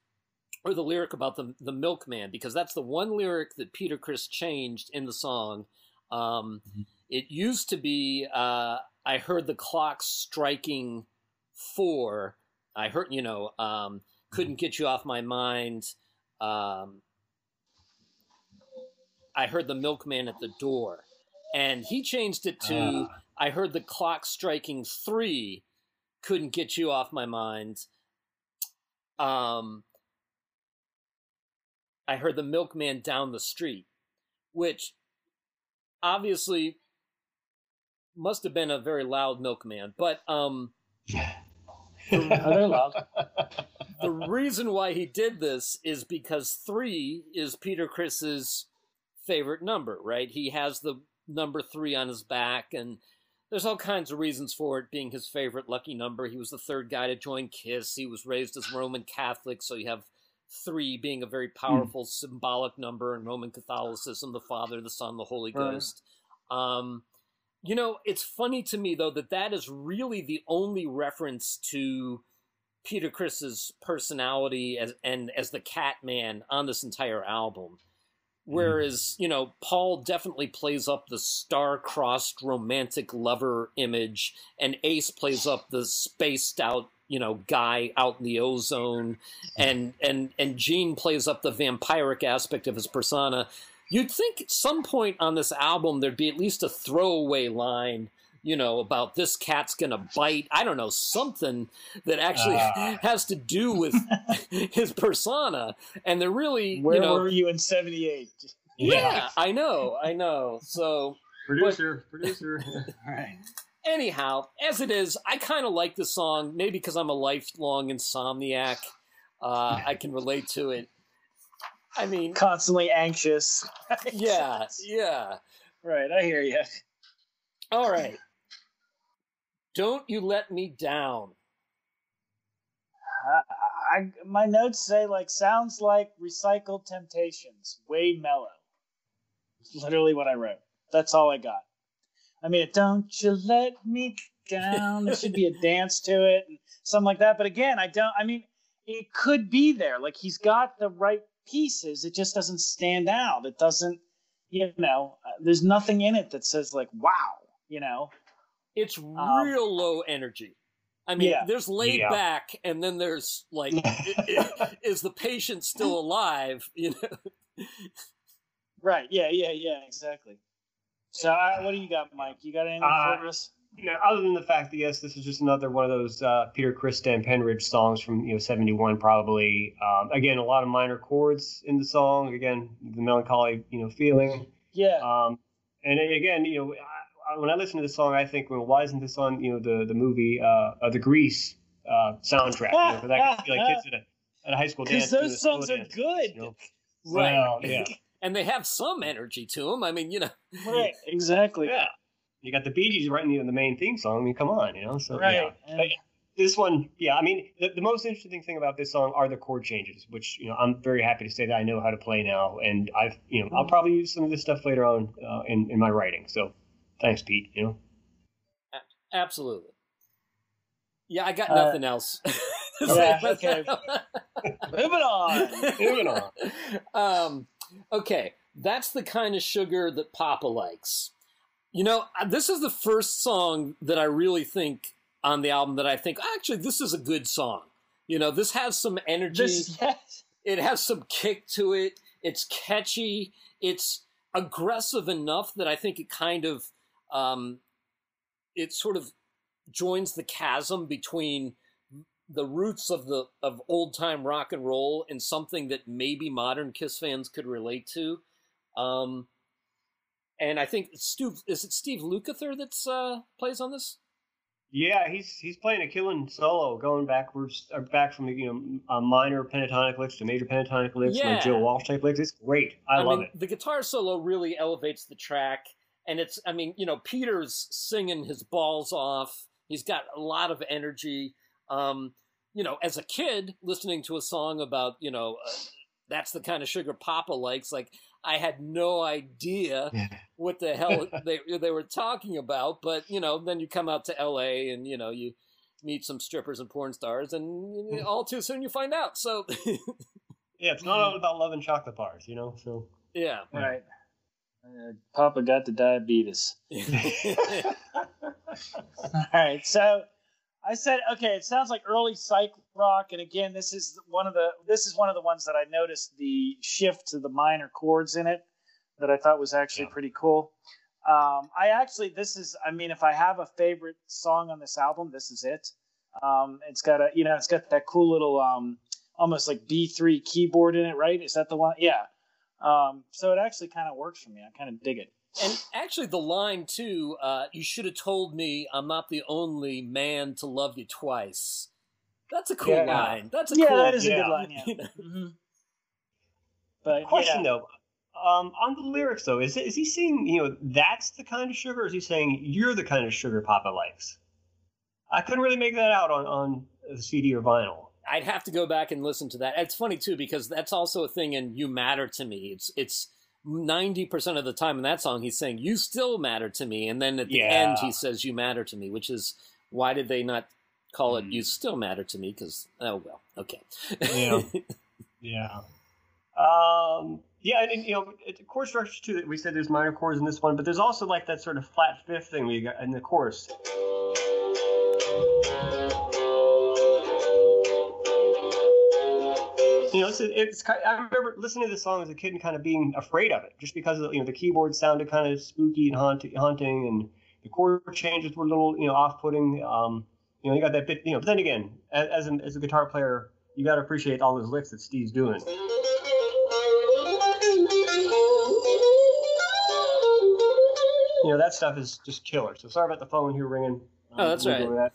or the lyric about the, the milkman because that's the one lyric that peter Criss changed in the song um, mm-hmm. it used to be uh, i heard the clock striking four I heard, you know, um, couldn't get you off my mind. Um, I heard the milkman at the door, and he changed it to uh. I heard the clock striking three. Couldn't get you off my mind. Um, I heard the milkman down the street, which obviously must have been a very loud milkman, but um. they're loud. the reason why he did this is because three is Peter Criss's favorite number, right? He has the number three on his back, and there's all kinds of reasons for it being his favorite lucky number. He was the third guy to join Kiss. He was raised as Roman Catholic, so you have three being a very hmm. powerful mm. symbolic number in Roman Catholicism the Father, the Son, the Holy Ghost. Um, you know, it's funny to me though that that is really the only reference to Peter Criss's personality as and as the Cat Man on this entire album. Mm-hmm. Whereas, you know, Paul definitely plays up the star-crossed romantic lover image, and Ace plays up the spaced out, you know guy out in the ozone, and and and Gene plays up the vampiric aspect of his persona. You'd think at some point on this album there'd be at least a throwaway line you know, about this cat's gonna bite. I don't know, something that actually uh, has to do with his persona. And they're really Where you know, were you in seventy eight? Yeah, yeah, I know, I know. So producer, but, producer. All right. Anyhow, as it is, I kind of like the song, maybe because I'm a lifelong insomniac. Uh, I can relate to it. I mean, constantly anxious. yeah, yeah. Right, I hear you. All right. Don't you let me down. I, I, my notes say like sounds like recycled temptations, way mellow. literally what I wrote. That's all I got. I mean, don't you let me down. there should be a dance to it and something like that. But again, I don't. I mean, it could be there. Like he's got the right pieces. It just doesn't stand out. It doesn't. You know, uh, there's nothing in it that says like, "Wow." You know, it's um, real low energy. I mean, yeah. there's laid yeah. back, and then there's like, is the patient still alive? You know. Right. Yeah. Yeah. Yeah. Exactly. So, uh, what do you got, Mike? You got anything uh, for us? You know, other than the fact that yes, this is just another one of those uh, Peter Criss Stan Penridge songs from you know '71, probably. Um, again, a lot of minor chords in the song. Again, the melancholy you know feeling. Yeah. Um, and again, you know, when I listen to this song, I think, well, why isn't this on you know the the movie uh, uh the Grease uh, soundtrack? You know, I could like kids at a, at a high school dance. Because those songs are dance, good. You know? Right. Well, yeah. and they have some energy to them. I mean, you know. Right. Exactly. Yeah. You got the Bee Gees writing the, the main theme song. I mean, come on, you know. So right. yeah. But this one, yeah. I mean, the, the most interesting thing about this song are the chord changes, which you know I'm very happy to say that I know how to play now, and I've you know I'll mm-hmm. probably use some of this stuff later on uh, in in my writing. So thanks, Pete. You know. Absolutely. Yeah, I got uh, nothing uh, else. yeah, okay. Moving on. Moving on. Um, okay, that's the kind of sugar that Papa likes. You know, uh, this is the first song that I really think on the album that I think actually this is a good song. You know, this has some energy. This, yes. It has some kick to it. It's catchy. It's aggressive enough that I think it kind of um, it sort of joins the chasm between the roots of the of old time rock and roll and something that maybe modern Kiss fans could relate to. Um, and I think Steve is it Steve Lukather that's uh, plays on this. Yeah, he's he's playing a killing solo, going backwards, uh, back from you know a minor pentatonic licks to major pentatonic licks, yeah. like Joe Walsh type licks. It's great. I, I love mean, it. The guitar solo really elevates the track, and it's I mean you know Peter's singing his balls off. He's got a lot of energy. Um, you know, as a kid listening to a song about you know uh, that's the kind of sugar Papa likes, like I had no idea what the hell they they were talking about. But you know, then you come out to L.A. and you know you meet some strippers and porn stars, and all too soon you find out. So yeah, it's not all about love and chocolate bars, you know. So yeah, right. Uh, Papa got the diabetes. all right, so I said, okay, it sounds like early psych rock, and again, this is one of the this is one of the ones that I noticed the shift to the minor chords in it that I thought was actually yeah. pretty cool. Um, I actually, this is, I mean, if I have a favorite song on this album, this is it. Um, it's got a, you know, it's got that cool little, um, almost like B3 keyboard in it, right? Is that the one? Yeah. Um, so it actually kind of works for me. I kind of dig it. And actually, the line too, uh, you should have told me I'm not the only man to love you twice. That's a cool yeah. line. That's a yeah, cool, that is yeah. That is a good line. Yeah. mm-hmm. But question though, um, on the lyrics though, is is he saying you know that's the kind of sugar, or is he saying you're the kind of sugar Papa likes? I couldn't really make that out on on the CD or vinyl. I'd have to go back and listen to that. It's funny too because that's also a thing in "You Matter to Me." It's it's 90% of the time in that song he's saying you still matter to me and then at the yeah. end he says you matter to me which is why did they not call it mm. you still matter to me because oh well okay yeah yeah um yeah and, and you know it, chord structures too that we said there's minor chords in this one but there's also like that sort of flat fifth thing we got in the chorus you know, it's, it's I remember listening to this song as a kid and kind of being afraid of it, just because of, you know the keyboard sounded kind of spooky and haunting, haunting, and the chord changes were a little you know off-putting. Um, you know, you got that bit, you know. But then again, as as, an, as a guitar player, you got to appreciate all those licks that Steve's doing. You know, that stuff is just killer. So sorry about the phone here ringing. Oh, that's right. That.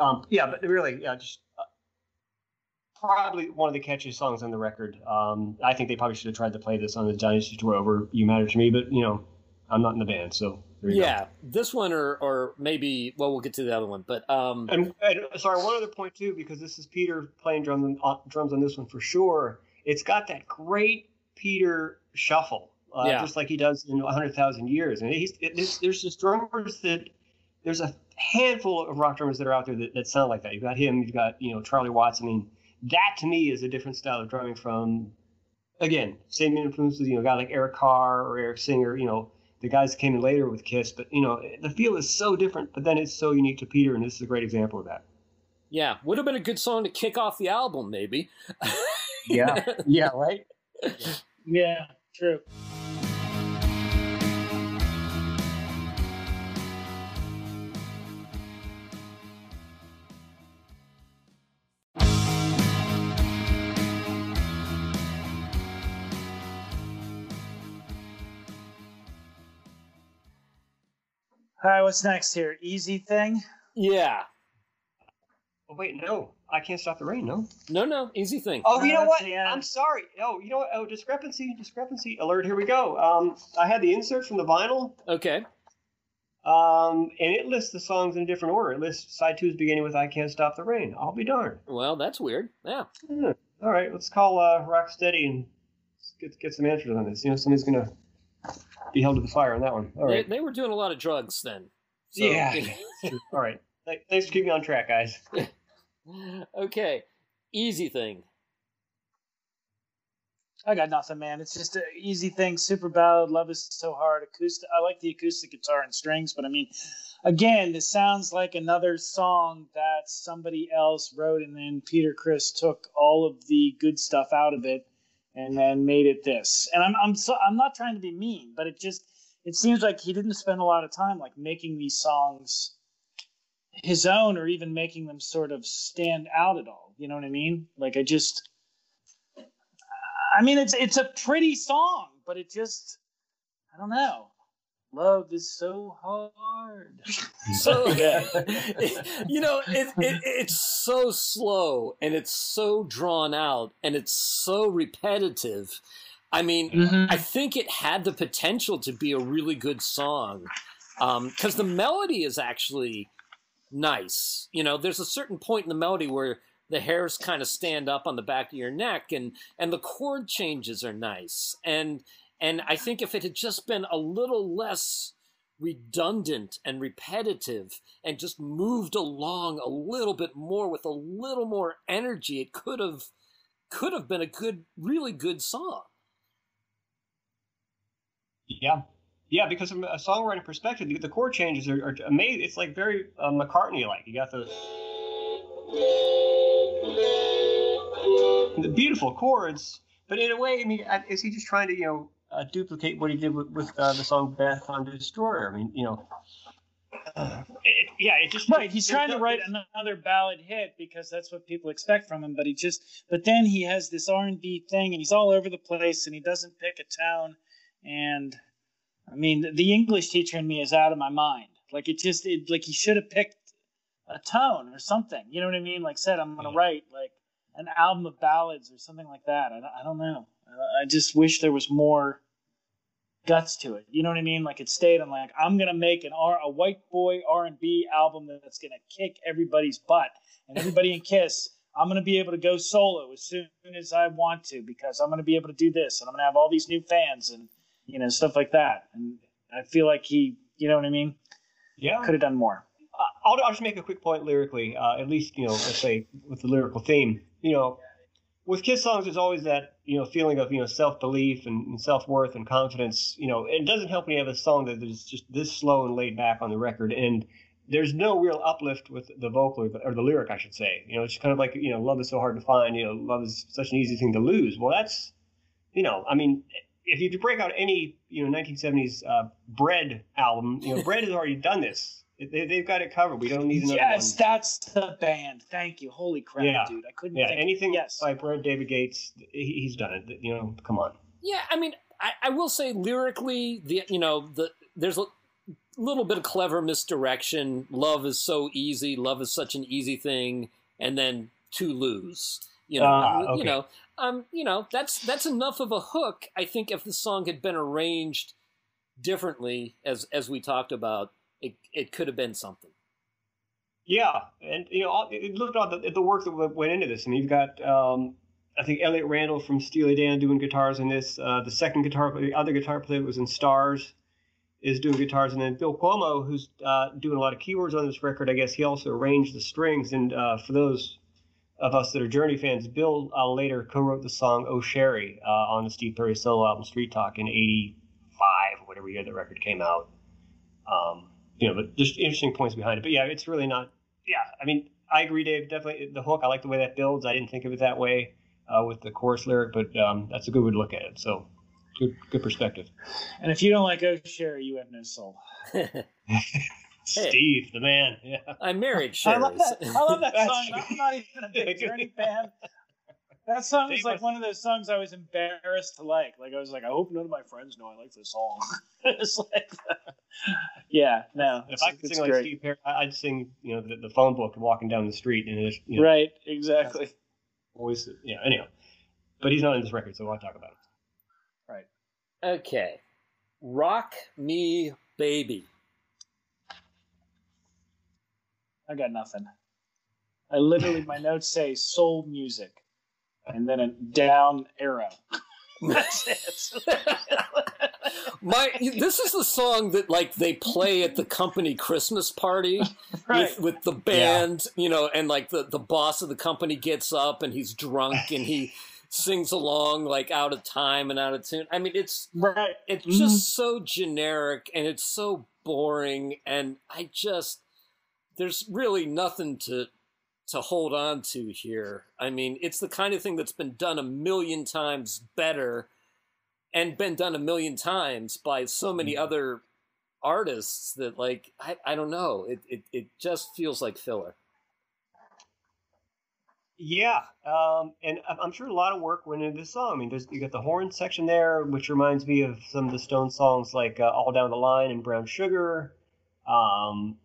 Um, yeah, but really, yeah, just probably one of the catchiest songs on the record. Um, I think they probably should have tried to play this on the Dynasty tour over "You Matter to Me," but you know, I'm not in the band, so yeah, go. this one or or maybe well, we'll get to the other one, but um, and, and, sorry, one other point too, because this is Peter playing drums on, drums on this one for sure. It's got that great Peter shuffle, uh, yeah. just like he does in 100,000 Years. And he's it, there's, there's just drummers that there's a handful of rock drummers that are out there that, that sound like that. You've got him, you've got you know Charlie Watts. I mean, that to me is a different style of drumming from again same influences. You know, a guy like Eric Carr or Eric Singer. You know the guys came in later with Kiss, but you know the feel is so different. But then it's so unique to Peter, and this is a great example of that. Yeah, would have been a good song to kick off the album, maybe. yeah, yeah, right. Yeah, yeah true. Right, what's next here? Easy thing? Yeah. Oh, wait, no. I can't stop the rain, no? No, no. Easy thing. Oh, you know what? I'm sorry. Oh, you know what? Oh, discrepancy, discrepancy alert. Here we go. Um, I had the insert from the vinyl. Okay. Um, and it lists the songs in a different order. It lists side twos beginning with "I Can't Stop the Rain." I'll be darned. Well, that's weird. Yeah. yeah. All right, let's call uh, Rocksteady and get get some answers on this. You know, somebody's gonna be held to the fire on that one. All right. They, they were doing a lot of drugs then. So, yeah. All right. Thanks for keeping me on track, guys. okay. Easy thing. I got nothing, man. It's just an easy thing. Super ballad. Love is so hard. Acoustic. I like the acoustic guitar and strings, but I mean, again, this sounds like another song that somebody else wrote, and then Peter Criss took all of the good stuff out of it and then made it this. And I'm I'm so I'm not trying to be mean, but it just it seems like he didn't spend a lot of time like making these songs his own or even making them sort of stand out at all. You know what I mean? Like I just I mean it's it's a pretty song, but it just I don't know love is so hard. so yeah, you know, it, it, it's so slow and it's so drawn out and it's so repetitive. I mean, mm-hmm. I think it had the potential to be a really good song because um, the melody is actually nice. You know, there's a certain point in the melody where the hairs kind of stand up on the back of your neck and and the chord changes are nice and and I think if it had just been a little less redundant and repetitive and just moved along a little bit more with a little more energy, it could have could have been a good, really good song. Yeah, yeah, because from a songwriting perspective, the, the chord changes are, are, amazing. It's like very uh, McCartney-like. You got those the beautiful chords, but in a way, I mean, is he just trying to, you know, uh, duplicate what he did with, with uh, the song Beth on Destroyer." I mean, you know, uh, it, yeah, it just right. He's trying to write another ballad hit because that's what people expect from him. But he just, but then he has this R and B thing, and he's all over the place, and he doesn't pick a tone. And I mean, the English teacher in me is out of my mind. Like it just, it, like he should have picked a tone or something. You know what I mean? Like said, I'm gonna yeah. write like an album of ballads or something like that. I, I don't know. I just wish there was more guts to it. You know what I mean? Like it stayed on like I'm gonna make an R a white boy R and B album that's gonna kick everybody's butt and everybody in Kiss. I'm gonna be able to go solo as soon as I want to because I'm gonna be able to do this and I'm gonna have all these new fans and you know stuff like that. And I feel like he, you know what I mean? Yeah, could have done more. I'll, I'll just make a quick point lyrically, uh, at least you know, let's say with the lyrical theme. You know, with Kiss songs, there's always that you know feeling of you know self belief and, and self worth and confidence. You know, it doesn't help when you have a song that is just this slow and laid back on the record. And there's no real uplift with the vocal or the, lyric, I should say. You know, it's kind of like you know, love is so hard to find. You know, love is such an easy thing to lose. Well, that's you know, I mean, if you break out any you know 1970s uh, Bread album, you know, Bread has already done this. They, they've got it covered. We don't need another yes, one. that's the band. Thank you. Holy crap, yeah. dude! I couldn't. Yeah, think anything yes. by Bread, David Gates, he, he's done it. You know, come on. Yeah, I mean, I, I will say lyrically, the you know the there's a little bit of clever misdirection. Love is so easy. Love is such an easy thing, and then to lose. You know, uh, okay. you know, um, you know, that's that's enough of a hook. I think if the song had been arranged differently, as as we talked about, it it could have been something. Yeah, and you know, look at the, the work that went into this. I mean, you've got um, I think Elliott Randall from Steely Dan doing guitars in this. Uh, the second guitar, the other guitar player was in Stars, is doing guitars, and then Bill Cuomo, who's uh, doing a lot of keyboards on this record. I guess he also arranged the strings. And uh, for those of us that are Journey fans, Bill uh, later co-wrote the song "Oh Sherrie" uh, on the Steve Perry solo album Street Talk in '85, whatever year the record came out. Um, you know, but just interesting points behind it. But yeah, it's really not. Yeah, I mean, I agree, Dave. Definitely the hook. I like the way that builds. I didn't think of it that way uh, with the chorus lyric, but um, that's a good way to look at it. So good, good perspective. And if you don't like Oh Sherrie, you have no soul. Steve, the man. Yeah, I married Sherrie. I love that. I love that song. I'm not even a big Journey fan. That song is like one of those songs I was embarrassed to like. Like I was like, I hope none of my friends know I like this song. it's like, yeah, no. If I could sing like Steve Perry, I'd sing, you know, the, the phone book and walking down the street, and it's, you know, right, exactly. Always, yeah. Anyhow, but he's not in this record, so I want to talk about it. Right. Okay. Rock me, baby. I got nothing. I literally, my notes say soul music and then a down arrow. That's it. My this is the song that like they play at the company Christmas party right. with, with the band, yeah. you know, and like the, the boss of the company gets up and he's drunk and he sings along like out of time and out of tune. I mean it's right. it's mm-hmm. just so generic and it's so boring and I just there's really nothing to to hold on to here. I mean, it's the kind of thing that's been done a million times better and been done a million times by so many mm-hmm. other artists that like I, I don't know. It, it it just feels like filler. Yeah, um, and I'm sure a lot of work went into this song. I mean, there's you got the horn section there, which reminds me of some of the Stone songs like uh, "All Down the Line" and "Brown Sugar." Um,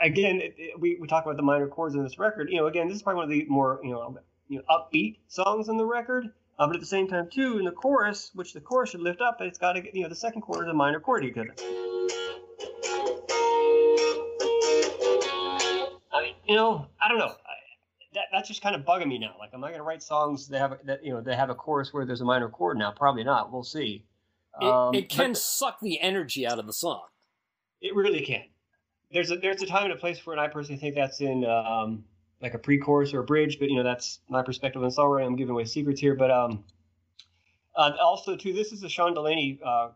again, it, it, we, we talk about the minor chords in this record. You know, again, this is probably one of the more you know, you know upbeat songs on the record. Uh, but at the same time, too, in the chorus, which the chorus should lift up, it's got to get you know the second chord is a minor chord. You could. I mean, you know, I don't know. I, that, that's just kind of bugging me now. Like, am I going to write songs that have a, that you know that have a chorus where there's a minor chord now? Probably not. We'll see. It, um, it can but, suck the energy out of the song. It really can there's a there's a time and a place for it. I personally think that's in um, like a pre-chorus or a bridge, but you know that's my perspective on songwriting. I'm giving away secrets here, but um, uh, also too, this is a Sean Delaney uh,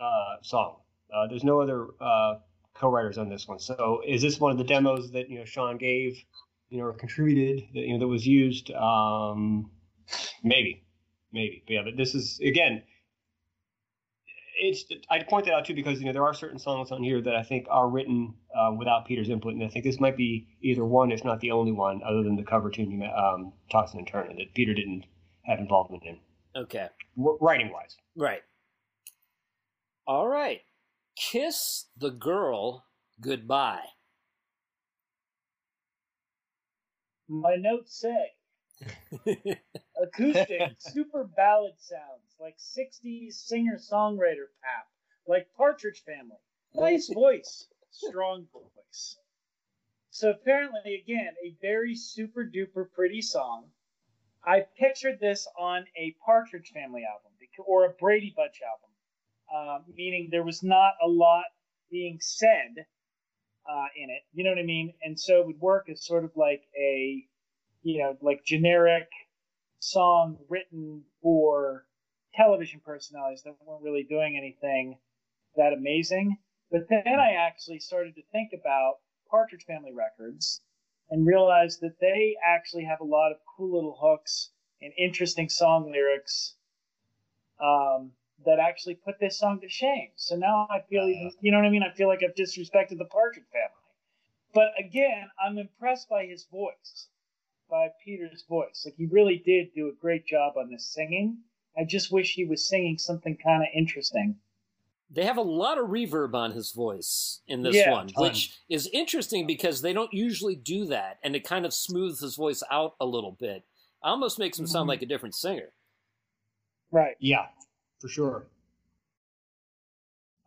uh, song. Uh, there's no other uh, co-writers on this one. So is this one of the demos that you know Sean gave, you know, or contributed that you know that was used? Um, maybe, maybe, but yeah. But this is again it's I'd point that out too because you know there are certain songs on here that I think are written uh, without Peter's input, and I think this might be either one, if not the only one, other than the cover tune, um, Tossin and Turner, that Peter didn't have involvement in. Okay. W- writing wise. Right. All right. Kiss the girl goodbye. My notes say acoustic, super ballad sounds like 60s singer songwriter pap, like Partridge Family. Nice voice, strong voice. So, apparently, again, a very super duper pretty song. I pictured this on a Partridge Family album or a Brady Bunch album, uh, meaning there was not a lot being said uh, in it. You know what I mean? And so it would work as sort of like a you know, like generic song written for television personalities that weren't really doing anything that amazing. But then I actually started to think about Partridge Family Records and realized that they actually have a lot of cool little hooks and interesting song lyrics um, that actually put this song to shame. So now I feel even, you know what I mean? I feel like I've disrespected the Partridge Family. But again, I'm impressed by his voice, by Peter's voice. Like he really did do a great job on this singing. I just wish he was singing something kind of interesting. They have a lot of reverb on his voice in this Yeah, one, which is interesting because they don't usually do that, and it kind of smooths his voice out a little bit. Almost makes him sound Mhm. like a different singer. Right. Yeah, for sure.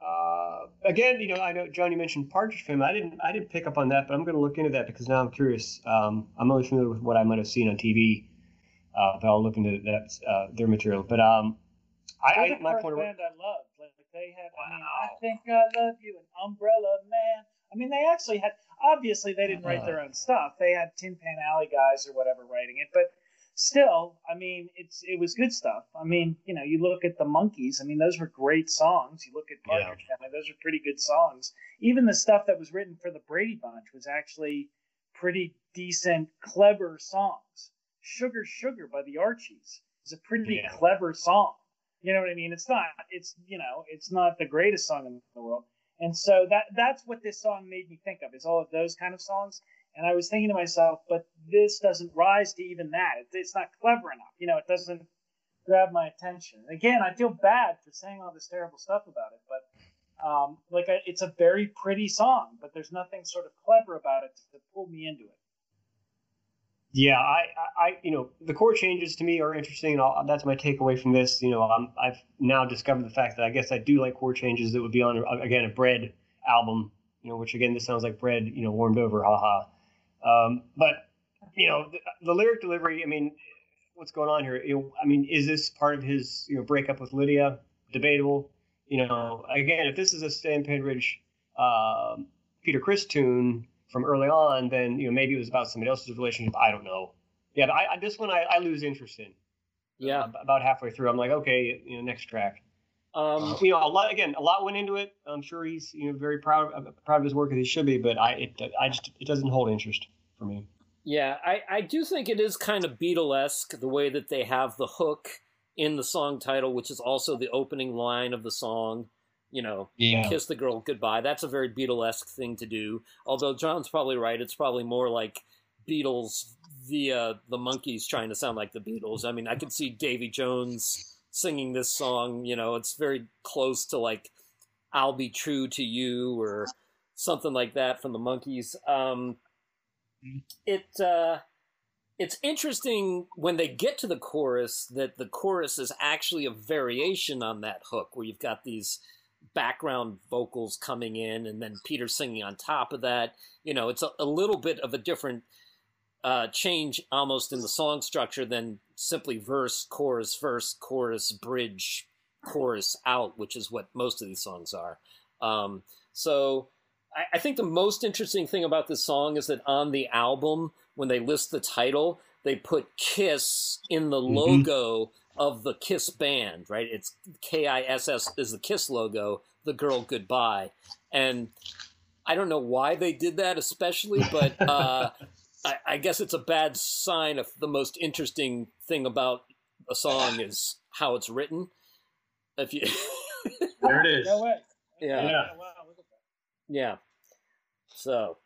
Uh, again, you know, I know John, you mentioned Partridge Family. I didn't, I didn't pick up on that, but I'm going to look into that because now I'm curious. Um, I'm only familiar with what I might have seen on TV, uh, but I'll look into that uh, their material. But um, I, I my point of band I loved. Like they had, I mean, I think I love you, and Umbrella Man. I mean, they actually had. Obviously, they didn't write their own stuff. They had Tin Pan Alley guys or whatever writing it, but still, I mean, it's it was good stuff. I mean, you know, you look at the Monkees. I mean, those were great songs. You look at Yeah. Family; those are pretty good songs. Even the stuff that was written for the Brady Bunch was actually pretty decent, clever songs. Sugar Sugar by the Archies is a pretty Yeah. clever song. You know what I mean? It's not. It's you know. It's not the greatest song in the world. And so that that's what this song made me think of. Is all of those kind of songs. And I was thinking to myself, but this doesn't rise to even that. It, it's not clever enough. You know, it doesn't grab my attention. Again, I feel bad for saying all this terrible stuff about it, but um, like I, it's a very pretty song, but there's nothing sort of clever about it to pull me into it. Yeah, I, I, I- you know, the chord changes to me are interesting, and I'll, that's my takeaway from this. You know, I'm, I've now discovered the fact that I guess I do like chord changes that would be on again a Bread album. You know, which again this sounds like Bread, you know, warmed over, haha. Um, but you know, the, the lyric delivery. I mean, what's going on here? I mean, is this part of his you know breakup with Lydia? Debatable. You know, again, if this is a Stan Penridge, um, Peter Criss tune from early on, then you know maybe it was about somebody else's relationship. I don't know. Yeah, but I, I, this one I, I lose interest in. Yeah. Uh, about halfway through, I'm like, okay, you know, next track. Um, you know, a lot again, a lot went into it. I'm sure he's you know very proud of, proud of his work as he should be, but I it I just it doesn't hold interest for me. Yeah, I, I do think it is kind of Beatlesque the way that they have the hook in the song title, which is also the opening line of the song. You know, Yeah. kiss the girl goodbye. That's a very Beatlesque thing to do. Although John's probably right. It's probably more like Beatles via the Monkees trying to sound like the Beatles. I mean, I could see Davy Jones singing this song. You know, it's very close to like "I'll Be True to You" or something like that from the Monkees. Um, it uh, it's interesting when they get to the chorus that the chorus is actually a variation on that hook, where you've got these background vocals coming in and then Peter singing on top of that. You know, it's a, a little bit of a different uh, change almost in the song structure than simply verse, chorus, verse, chorus, bridge, chorus, out, which is what most of these songs are. Um, so I, I think the most interesting thing about this song is that on the album, when they list the title, they put Kiss in the Mhm. logo of the Kiss band, right? It's K I S S is the Kiss logo, the girl goodbye. And I don't know why they did that, especially, but uh, I, I guess it's a bad sign if the most interesting thing about a song is how it's written. If you, There it is. No way. yeah, Yeah. Wow, look at that. yeah. So,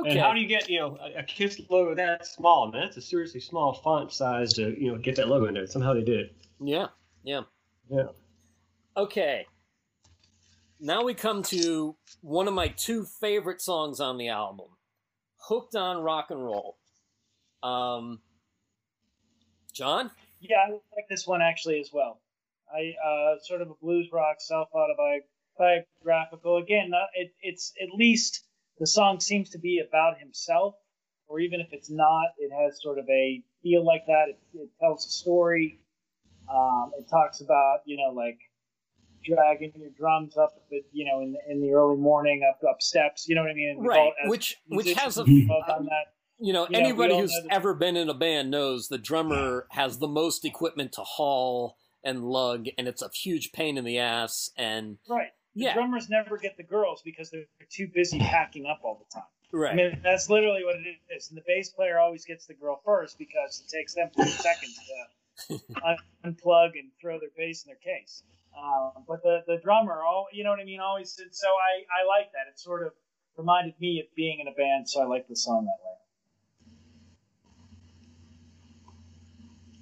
okay. And how do you get you know a, a Kiss logo that small? Man, that's a seriously small font size to you know get that logo in there. Somehow they did it. Yeah, yeah. Yeah. Okay. Now we come to one of my two favorite songs on the album, "Hooked on Rock and Roll." Um, John, Yeah, I like this one actually as well. I uh, sort of a blues rock, self autobiographical. Again, it, it's at least the song seems to be about himself, or even if it's not, it has sort of a feel like that. It, it tells a story. Um, it talks about you know like dragging your drums up, at, you know, in the, in the early morning up up steps. You know what I mean? Right? Which which has a musicians, we've all done that. you know Yeah, anybody who's know ever been in a band knows the drummer has the most equipment to haul and lug, and it's a huge pain in the ass and Right. The Yeah. drummers never get the girls because they're too busy packing up all the time. Right. I mean, that's literally what it is. And the bass player always gets the girl first because it takes them 30 seconds to un- unplug and throw their bass in their case. Um, but the, the drummer, all you know what I mean, always. And so I, I like that. It sort of reminded me of being in a band, so I like the song that way.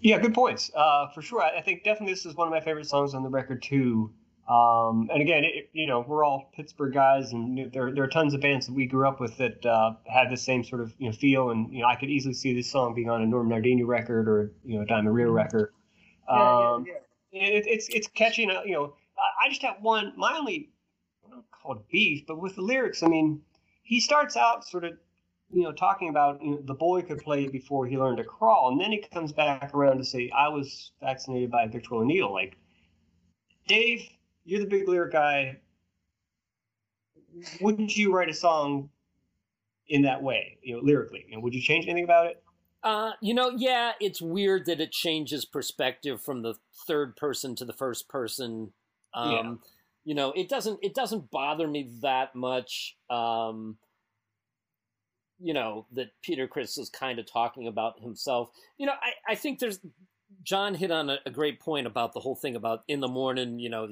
Yeah, good points. Uh, for sure, I, I think definitely this is one of my favorite songs on the record too. Um, and again, it, you know, we're all Pittsburgh guys, and there there are tons of bands that we grew up with that uh, had the same sort of you know feel. And you know, I could easily see this song being on a Norm Nardini record or you know, a Diamond Reo record. Um, yeah, yeah. it, it's it's catchy. You know, I, just have one. My only I don't call it beef, but with the lyrics, I mean, he starts out sort of you know talking about you know, the boy could play before he learned to crawl, and then he comes back around to say I was vaccinated by a Victrola needle. Like, Dave, you're the big lyric guy. Wouldn't you write a song in that way, you know, lyrically? Know, would you change anything about it? Uh, you know, yeah, it's weird that it changes perspective from the third person to the first person. Um, Yeah. You know, it doesn't it doesn't bother me that much. Um, you know that Peter Criss is kind of talking about himself. You know, I I think there's John hit on a, a great point about the whole thing about in the morning. You know,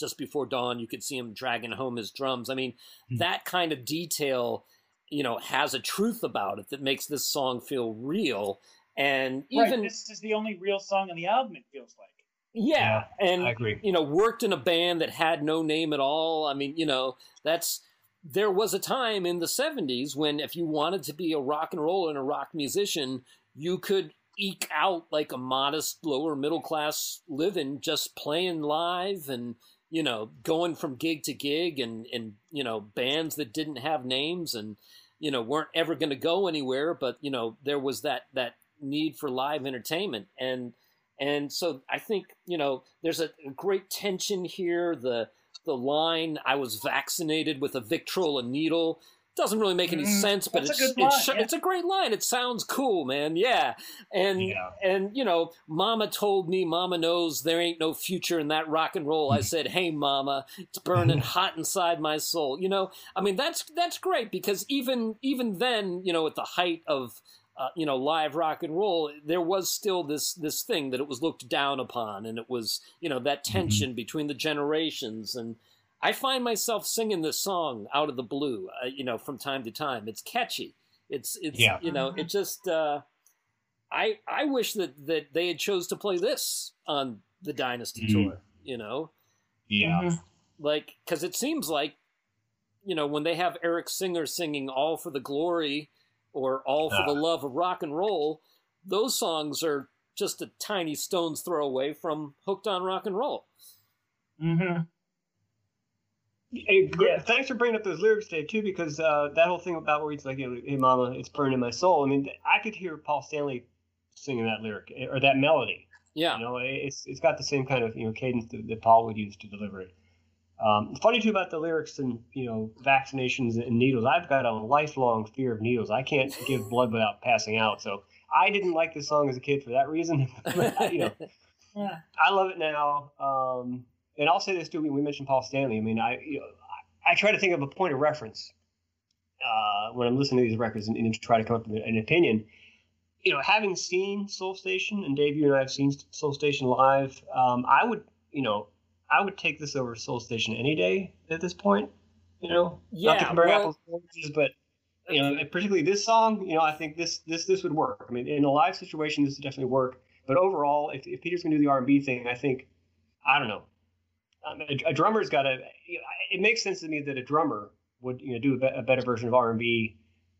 just before dawn, you could see him dragging home his drums. I mean, Hmm. that kind of detail you know has a truth about it that makes this song feel real and even right, this is the only real song on the album. It feels like. yeah, and I agree. you know worked in a band that had no name at all i mean you know that's there was a time in the 70s when if you wanted to be a rock and roll and a rock musician you could eke out like a modest lower middle class living just playing live and you know going from gig to gig and and you know bands that didn't have names and you know weren't ever going to go anywhere but you know there was that that need for live entertainment and and so I think you know there's a, a great tension here. The the line "I was vaccinated with a Victrola needle" doesn't really make any Mhm. sense, but That's a it's line, it's, yeah. it's a great line. It sounds cool, man. Yeah, and Yeah. and you know, Mama told me, Mama knows there ain't no future in that rock and roll. I said, Hey, Mama, it's burning hot inside my soul. You know, I mean that's that's great because even even then, you know, at the height of uh, you know live rock and roll, there was still this this thing that it was looked down upon, and it was you know that tension between the generations and. I find myself singing this song out of the blue, uh, you know, from time to time. It's catchy. It's it's Yeah. you know, it just uh I I wish that that they had chose to play this on the Dynasty Mhm. tour, you know? Yeah. Mhm. Like cuz it seems like you know, when they have Eric Singer singing All for the Glory or All for the Love of Rock and Roll, those songs are just a tiny stone's throw away from Hooked on Rock and Roll. Mm-hmm. Hey, Yeah. Thanks for bringing up those lyrics, Dave, too, because uh, that whole thing about where he's like, you know, "Hey, mama, it's burning in my soul." I mean, I could hear Paul Stanley singing that lyric eh, or that melody. Yeah. You know, it's it's got the same kind of you know cadence that, that Paul would use to deliver it. Um, funny too about the lyrics and you know vaccinations and needles. I've got a lifelong fear of needles. I can't give blood without passing out. So I didn't like this song as a kid for that reason. you know, Yeah. I love it now. Um, and I'll say this too. We we mentioned Paul Stanley. I mean, I you know, I, try to think of a point of reference uh, when I'm listening to these records and, and try to come up with an opinion. You know, having seen Soul Station and Dave, you and I have seen Soul Station live. Um, I would, you know, I would take this over Soul Station any day at this point. You know, yeah, not to compare well- apples to oranges, but you know, particularly this song, you know, I think this this this would work. I mean, in a live situation, this would definitely work. But overall, if, if Peter's going to do the R&B thing, I think, I don't know, um, a, a drummer's got to. You know, it makes sense to me that a drummer would you know do a, be- a better version of R&B,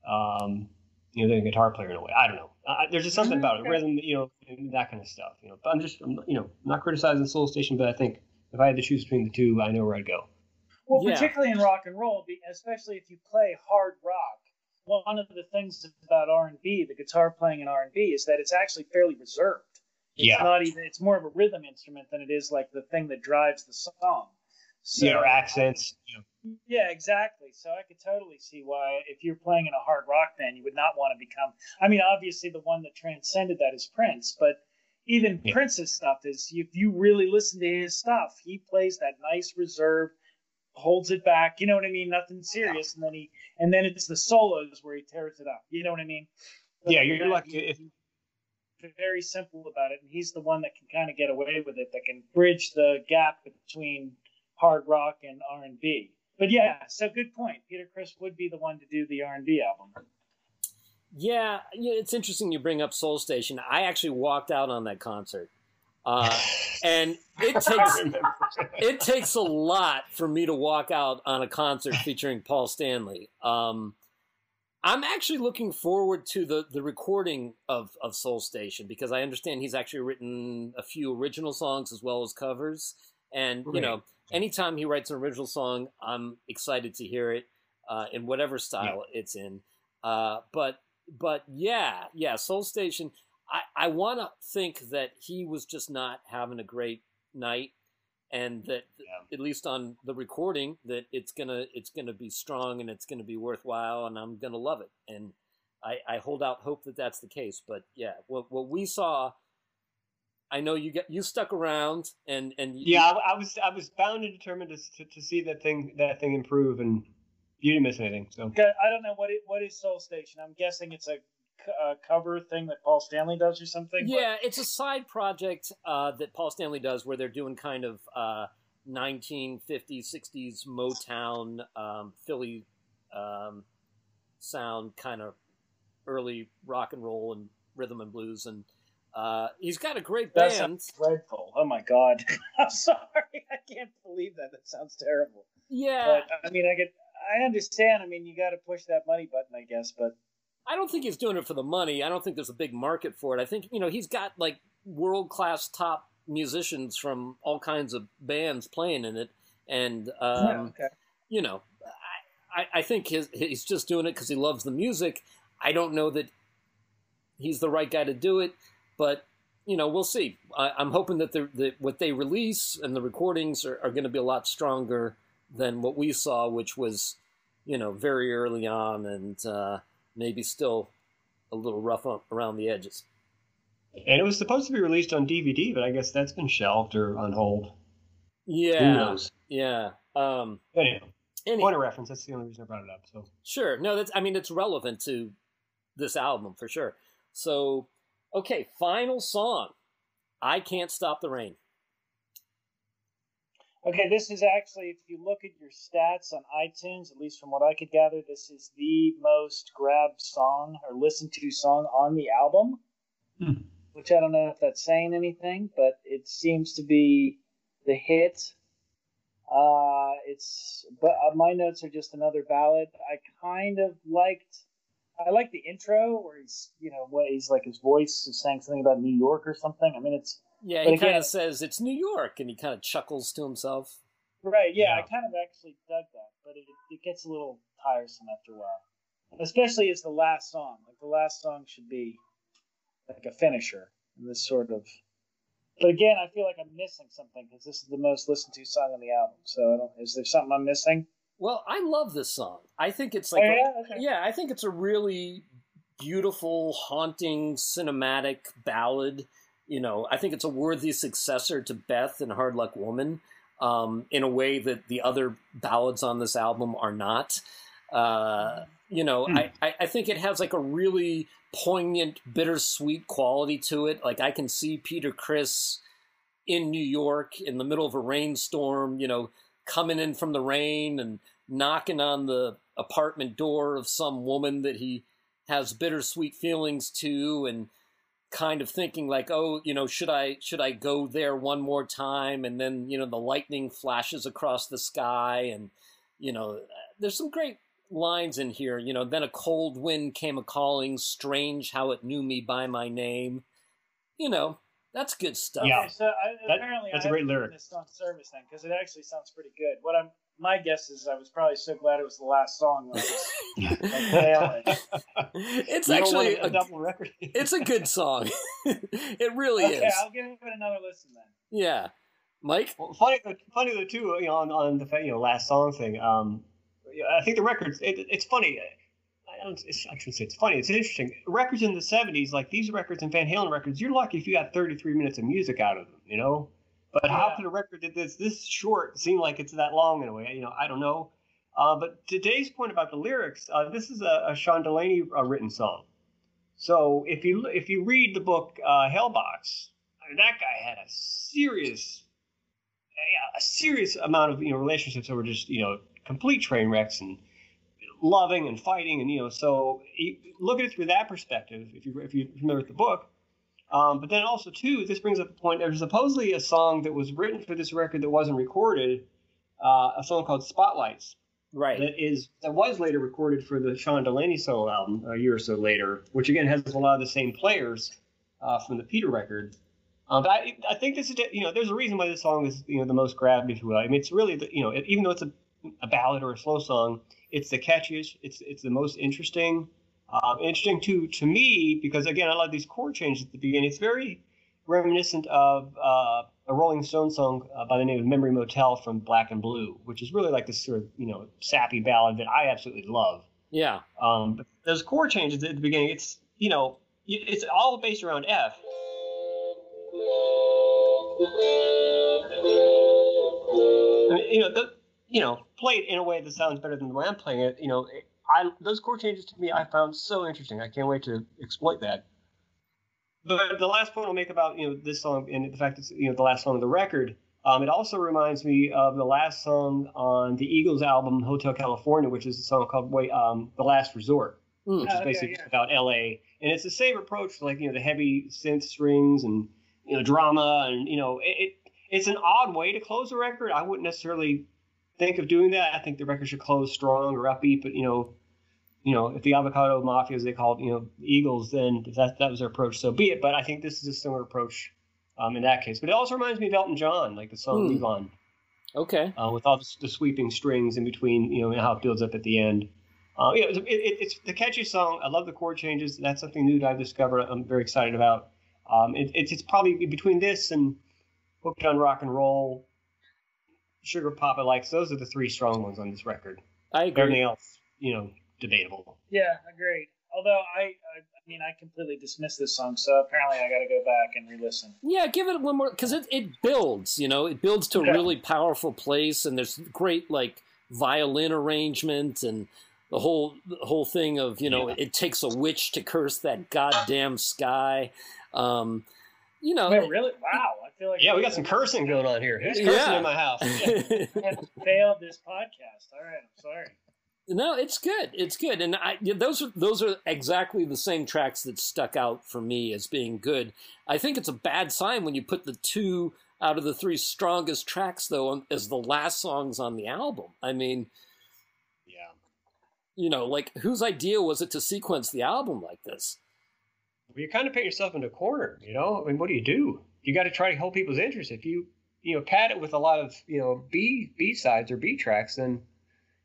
um, you know, than a guitar player in a way. I don't know. Uh, there's just something about it, rhythm, you know, and that kind of stuff. You know, but I'm just, I'm, you know, not criticizing Soul Station, but I think if I had to choose between the two, I know where I'd go. Well, Yeah. particularly in rock and roll, especially if you play hard rock. One of the things about R and B, the guitar playing in R and B, is that it's actually fairly reserved. It's Yeah. not even. It's more of a rhythm instrument than it is like the thing that drives the song. So, yeah, accents. Yeah. Yeah, exactly. So I could totally see why, if you're playing in a hard rock band, you would not want to become. I mean, obviously, the one that transcended that is Prince, but even Yeah. Prince's stuff is. If you really listen to his stuff, he plays that nice, reserve, holds it back. You know what I mean? Nothing serious, and then he and then it's the solos where he tears it up. You know what I mean? But yeah, you're lucky if very simple about it, and he's the one that can kind of get away with it, that can bridge the gap between hard rock and R and B. But yeah, so good point. Peter Criss would be the one to do the R and B album. Yeah, it's interesting you bring up Soul Station. I actually walked out on that concert. Uh, and it takes it takes a lot for me to walk out on a concert featuring Paul Stanley. Um, I'm actually looking forward to the, the recording of, of Soul Station because I understand he's actually written a few original songs as well as covers. And, you know, anytime he writes an original song, I'm excited to hear it uh, in whatever style yeah. it's in. Uh, but, but yeah, yeah, Soul Station. I, I want to think that he was just not having a great night and that yeah. at least on the recording that it's gonna it's gonna be strong and it's gonna be worthwhile and I'm gonna love it. And I, I hold out hope that that's the case but yeah what what we saw I know you get you stuck around and and you, yeah I, I, was I was bound and determined to, to, to see that thing that thing improve and you didn't miss anything so. I don't know what it, what is Soul Station. I'm guessing it's a uh, cover thing that Paul Stanley does or something? Yeah, but... it's a side project uh, that Paul Stanley does where they're doing kind of uh, 1950s, 60s Motown, um, Philly um, sound, kind of early rock and roll and rhythm and blues. And uh, he's got a great that band. dreadful. Oh my God. I'm sorry. I can't believe that. That sounds terrible. Yeah. But, I mean, I get. I understand. I mean, you got to push that money button, I guess, but I don't think he's doing it for the money. I don't think there's a big market for it. I think you know he's got like world class top musicians from all kinds of bands playing in it, and um, yeah, okay. you know, I, I think his, he's just doing it because he loves the music. I don't know that he's the right guy to do it, but you know, we'll see. I, am hoping that the, the, what they release and the recordings are, are going to be a lot stronger than what we saw, which was, you know, very early on and. Uh, maybe still a little rough around the edges. And it was supposed to be released on DVD, but I guess that's been shelved or on hold. Yeah. Yeah. Um, anyway, anyway, point of reference. That's the only reason I brought it up. So sure. No, that's. I mean, it's relevant to this album for sure. So, okay, final song. I can't stop the rain. Okay, this is actually, if you look at your stats on iTunes, at least from what I could gather, this is the most grabbed song or listened to song on the album. Hmm. Which I don't know if that's saying anything, but it seems to be the hit. Uh, it's but uh, my notes are just another ballad. I kind of liked. I like the intro where he's, you know, what he's like his voice is saying something about New York or something. I mean, it's yeah, he kind of says it's New York, and he kind of chuckles to himself. Right. Yeah, yeah. I kind of actually dug that, but it, it gets a little tiresome after a while, especially as the last song. Like the last song should be like a finisher in this sort of. But again, I feel like I'm missing something because this is the most listened to song on the album. So I don't. Is there something I'm missing? Well, I love this song. I think it's oh, like, oh, yeah? A, okay. yeah, I think it's a really beautiful, haunting, cinematic ballad you know, I think it's a worthy successor to Beth and Hard Luck Woman um, in a way that the other ballads on this album are not. Uh, you know, mm. I, I think it has like a really poignant, bittersweet quality to it. Like I can see Peter Criss in New York in the middle of a rainstorm, you know, coming in from the rain and knocking on the apartment door of some woman that he has bittersweet feelings to and kind of thinking like, oh, you know, should I should I go there one more time? And then you know the lightning flashes across the sky, and you know, there's some great lines in here. You know, then a cold wind came a calling, strange how it knew me by my name. You know, that's good stuff. Yeah, so I, that, apparently that's I a great lyric. This on service then because it actually sounds pretty good. What I'm my guess is I was probably so glad it was the last song. it's you actually a, a, double record. it's a good song. it really okay, is. Okay, I'll give it another listen then. Yeah, Mike. Well, funny, funny though too. You know, on, on the you know last song thing. Um, I think the records. It, it's funny. I, don't, it's, I shouldn't say it's funny. It's interesting. Records in the '70s, like these records and Van Halen records, you're lucky if you got 33 minutes of music out of them. You know, But yeah. how could a record that is this short seem like it's that long in a way? You know, I don't know. Uh, but today's point about the lyrics, uh, this is a, a Sean Delaney uh, written song. So if you if you read the book uh, Hellbox, I mean, that guy had a serious, a serious amount of you know relationships that were just you know complete train wrecks and loving and fighting and you know so look at it through that perspective if you if you remember the book um, but then also too this brings up the point there's supposedly a song that was written for this record that wasn't recorded uh, a song called spotlights right that is that was later recorded for the sean delaney solo album a year or so later which again has a lot of the same players uh, from the peter record um, but I, I think this is you know there's a reason why this song is you know the most grabbed if you will i mean it's really the, you know even though it's a, a ballad or a slow song it's the catchiest. It's it's the most interesting. Uh, interesting to to me because again I love these chord changes at the beginning. It's very reminiscent of uh, a Rolling Stone song uh, by the name of Memory Motel from Black and Blue, which is really like this sort of you know sappy ballad that I absolutely love. Yeah. Um, but those chord changes at the beginning, it's you know it's all based around F. I mean, you know the you know, play it in a way that sounds better than the way I'm playing it, you know, I those chord changes to me I found so interesting. I can't wait to exploit that. But the last point I'll make about you know this song and the fact it's you know the last song of the record, um, it also reminds me of the last song on the Eagles album Hotel California, which is a song called "Wait, um, The Last Resort," mm. which is basically yeah. about L.A. And it's the same approach, like you know the heavy synth strings and you know drama, and you know it, it it's an odd way to close a record. I wouldn't necessarily think of doing that. I think the record should close strong or upbeat, but you know, you know, if the avocado mafia, as they called, you know, Eagles, then if that that was their approach, so be it. But I think this is a similar approach um, in that case. But it also reminds me of Elton John, like the song hmm. "Move Okay. Uh, with all the, the, sweeping strings in between, you know, and how it builds up at the end. Uh, you know, it, it, it's the catchy song. I love the chord changes. That's something new that I've discovered. I'm very excited about. Um, it, it's, it's probably between this and Hooked on Rock and Roll, Sugar Papa likes. Those are the three strong ones on this record. I agree. Everything else, you know, debatable. Yeah, agreed. Although I, I, I mean, I completely dismissed this song, so apparently I got to go back and re-listen. Yeah, give it one more because it, it builds. You know, it builds to okay. a really powerful place, and there's great like violin arrangement and the whole the whole thing of you know yeah. it takes a witch to curse that goddamn sky. Um, you know, Wait, really? Wow, I feel like yeah, we got some cursing going on here. Who's cursing yeah. in my house? failed this podcast. All right, I'm sorry. No, it's good. It's good, and I, those are those are exactly the same tracks that stuck out for me as being good. I think it's a bad sign when you put the two out of the three strongest tracks though as the last songs on the album. I mean, yeah, you know, like whose idea was it to sequence the album like this? Well you kind of paint yourself in a corner. You know, I mean, what do you do? You got to try to hold people's interest. If you you know pad it with a lot of you know B B sides or B tracks, then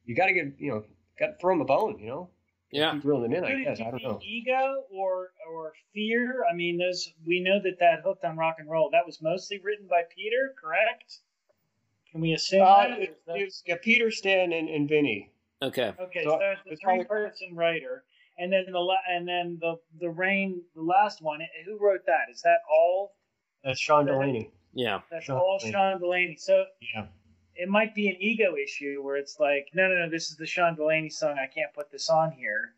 you got to get you know got to throw them a bone. You know. Yeah, keep reeling them in. I guess I don't know. Ego or or fear. I mean, those we know that that hooked on rock and roll that was mostly written by Peter, correct? Can we assume uh, that? It, that... yeah, Peter, Stan, and, and Vini. Okay. Okay, so, so there's the three person writer and then the and then the the rain the last one who wrote that is that all that's sean delaney yeah that's sean all delaney. sean delaney so yeah it might be an ego issue where it's like no no no this is the sean delaney song. I can't put this on here.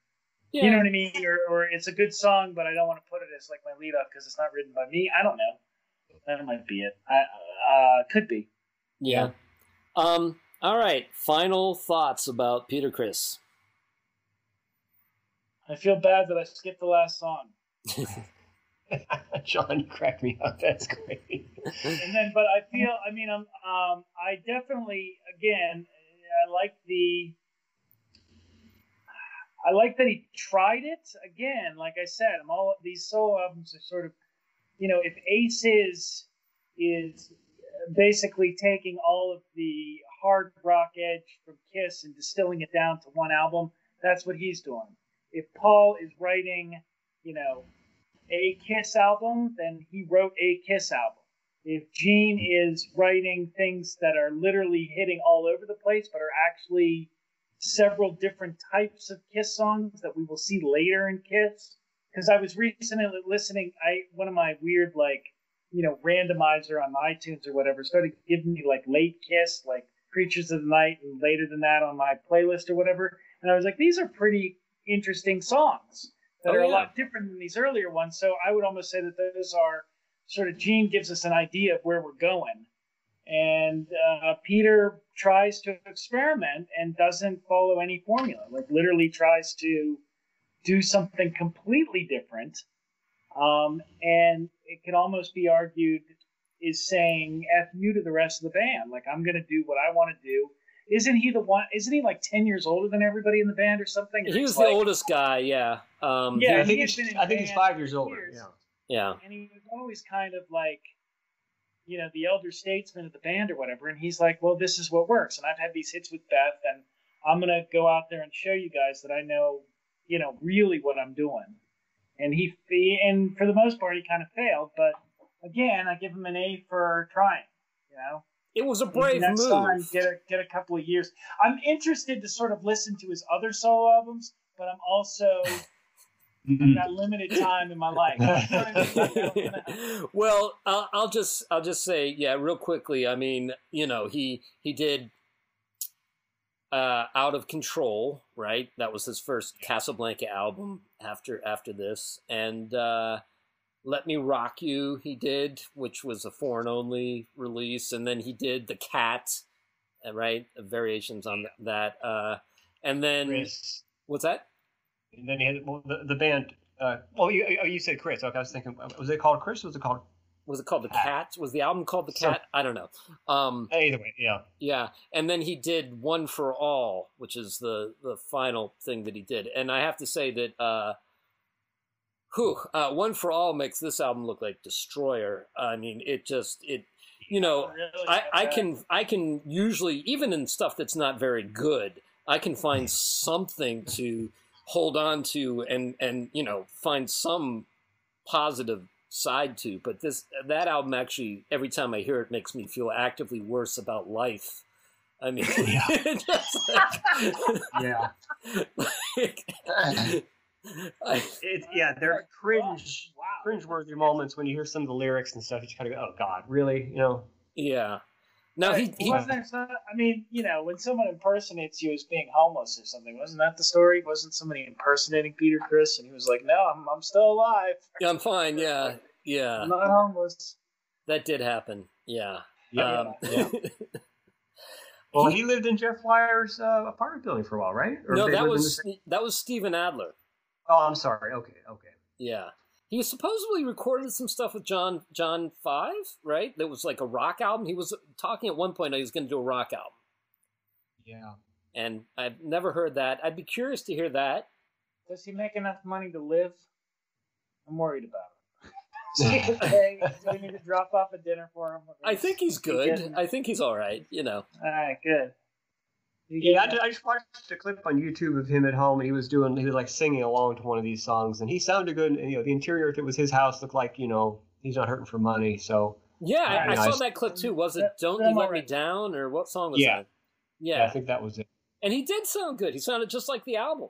Yeah. you know what i mean? Or, or it's a good song but i don't want to put it as like my lead off because it's not written by me. I don't know. That might be it. I uh could be. Yeah. Um all right. Final thoughts about peter Criss. I feel bad that I skipped the last song. John, cracked me up. That's great. and then, but I feel, I mean, I'm, um, I definitely, again, I like the, I like that he tried it again. Like I said, I'm all these solo albums are sort of, you know, if Ace is is basically taking all of the hard rock edge from Kiss and distilling it down to one album, that's what he's doing if Paul is writing, you know, a Kiss album, then he wrote a Kiss album. If Gene is writing things that are literally hitting all over the place, but are actually several different types of Kiss songs that we will see later in Kiss, because I was recently listening, I one of my weird like you know, randomizer on iTunes or whatever started giving me like late kiss, like Creatures of the Night, and later than that on my playlist or whatever. And I was like, these are pretty interesting songs that Oh, are a lot different than these earlier ones. So I would almost say that those are sort of Gene gives us an idea of where we're going. And uh, Peter tries to experiment and doesn't follow any formula. Like literally tries to do something completely different. Um, and it can almost be argued is saying F you to the rest of the band. Like I'm gonna do what I want to do. Isn't he the one? Isn't he like ten years older than everybody in the band or something? He he's was the oldest guy, yeah. Um, Yeah, I think had he's been in I think he's five years for older. years. Yeah. yeah. and he was always kind of like, you know, the elder statesman of the band or whatever. And he's like, well, this is what works. And I've had these hits with Beth, and I'm gonna go out there and show you guys that I know, you know, really what I'm doing. And he, he and for the most part, he kind of failed. But again, I give him an A for trying. You know, It was a brave next move. time get a get a couple of years. I'm interested to sort of listen to his other solo albums, but I'm also I've got limited time in my life. I'm trying to- well, I'll, I'll just I'll just say yeah, real quickly. I mean, you know, he he did uh, out of control, right? That was his first Casablanca album after after this, and uh, Let Me Rock You. He did, which was a foreign only release, and then he did the Cat, uh, right? Variations on that, uh, and then Criss. what's that? And then he had well, the, the band. Uh, oh, you, oh, you said Criss. Okay, I was thinking, was it called Criss? Or was it called? Was it called the Cat? Was the album called the Cat? I don't know. Um, Either way, yeah. Yeah, and then he did One for All, which is the the final thing that he did. And I have to say that uh whew, uh One for All makes this album look like Destroyer. I mean, it just it you know, Really? I, I can I can usually even in stuff that's not very good, I can find something to hold on to and and you know, find some positive side to, but this that album actually every time I hear it makes me feel actively worse about life. I mean, Yeah. like, Yeah. like, I, It, yeah, they're cringe, Wow. cringe-worthy moments when you hear some of the lyrics and stuff. You just kind of go, "Oh God, really?" You know? yeah. Now he, he wasn't there some, I mean, you know, when someone impersonates you as being homeless or something, wasn't that the story? Wasn't somebody impersonating Peter Criss and he was like, "No, I'm, I'm still alive. yeah, I'm fine. Yeah, yeah, I'm not homeless." that did happen. Yeah. Yeah. Um, yeah. Well, he lived in Jeff Wyer's uh, apartment building for a while, right? Or no, that lived in the was same- that was Steven Adler. Oh, I'm sorry. Okay, okay. Yeah. He supposedly recorded some stuff with John John Five, right? That was like a rock album. He was talking at one point that he was going to do a rock album, Yeah. and I've never heard that. I'd be curious to hear that. Does he make enough money to live? I'm worried about him. Do we need to drop off a dinner for him? I think he's good. I think he's all right. You know. All right, good. You Yeah, I, getting- I just watched a clip on YouTube of him at home, and he was doing, he was like singing along to one of these songs, and he sounded good. And you know, the interior, if it was his house, looked like you know he's not hurting for money. So Yeah, I, I Very saw nice. that clip too. Was it That- "Don't that You Let I'm Me. Down" or what song was Yeah. that? yeah, Yeah, I think that was it. and he did sound good. He sounded just like the album.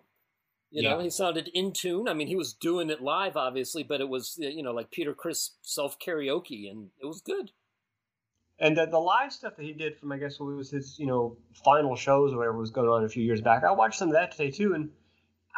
You know, he sounded in tune. I mean, he was doing it live, obviously, but it was you know like Peter Criss self karaoke, and it was good. And the, the live stuff that he did from, I guess, what was his, you know, final shows or whatever was going on a few years back. I watched some of that today too, and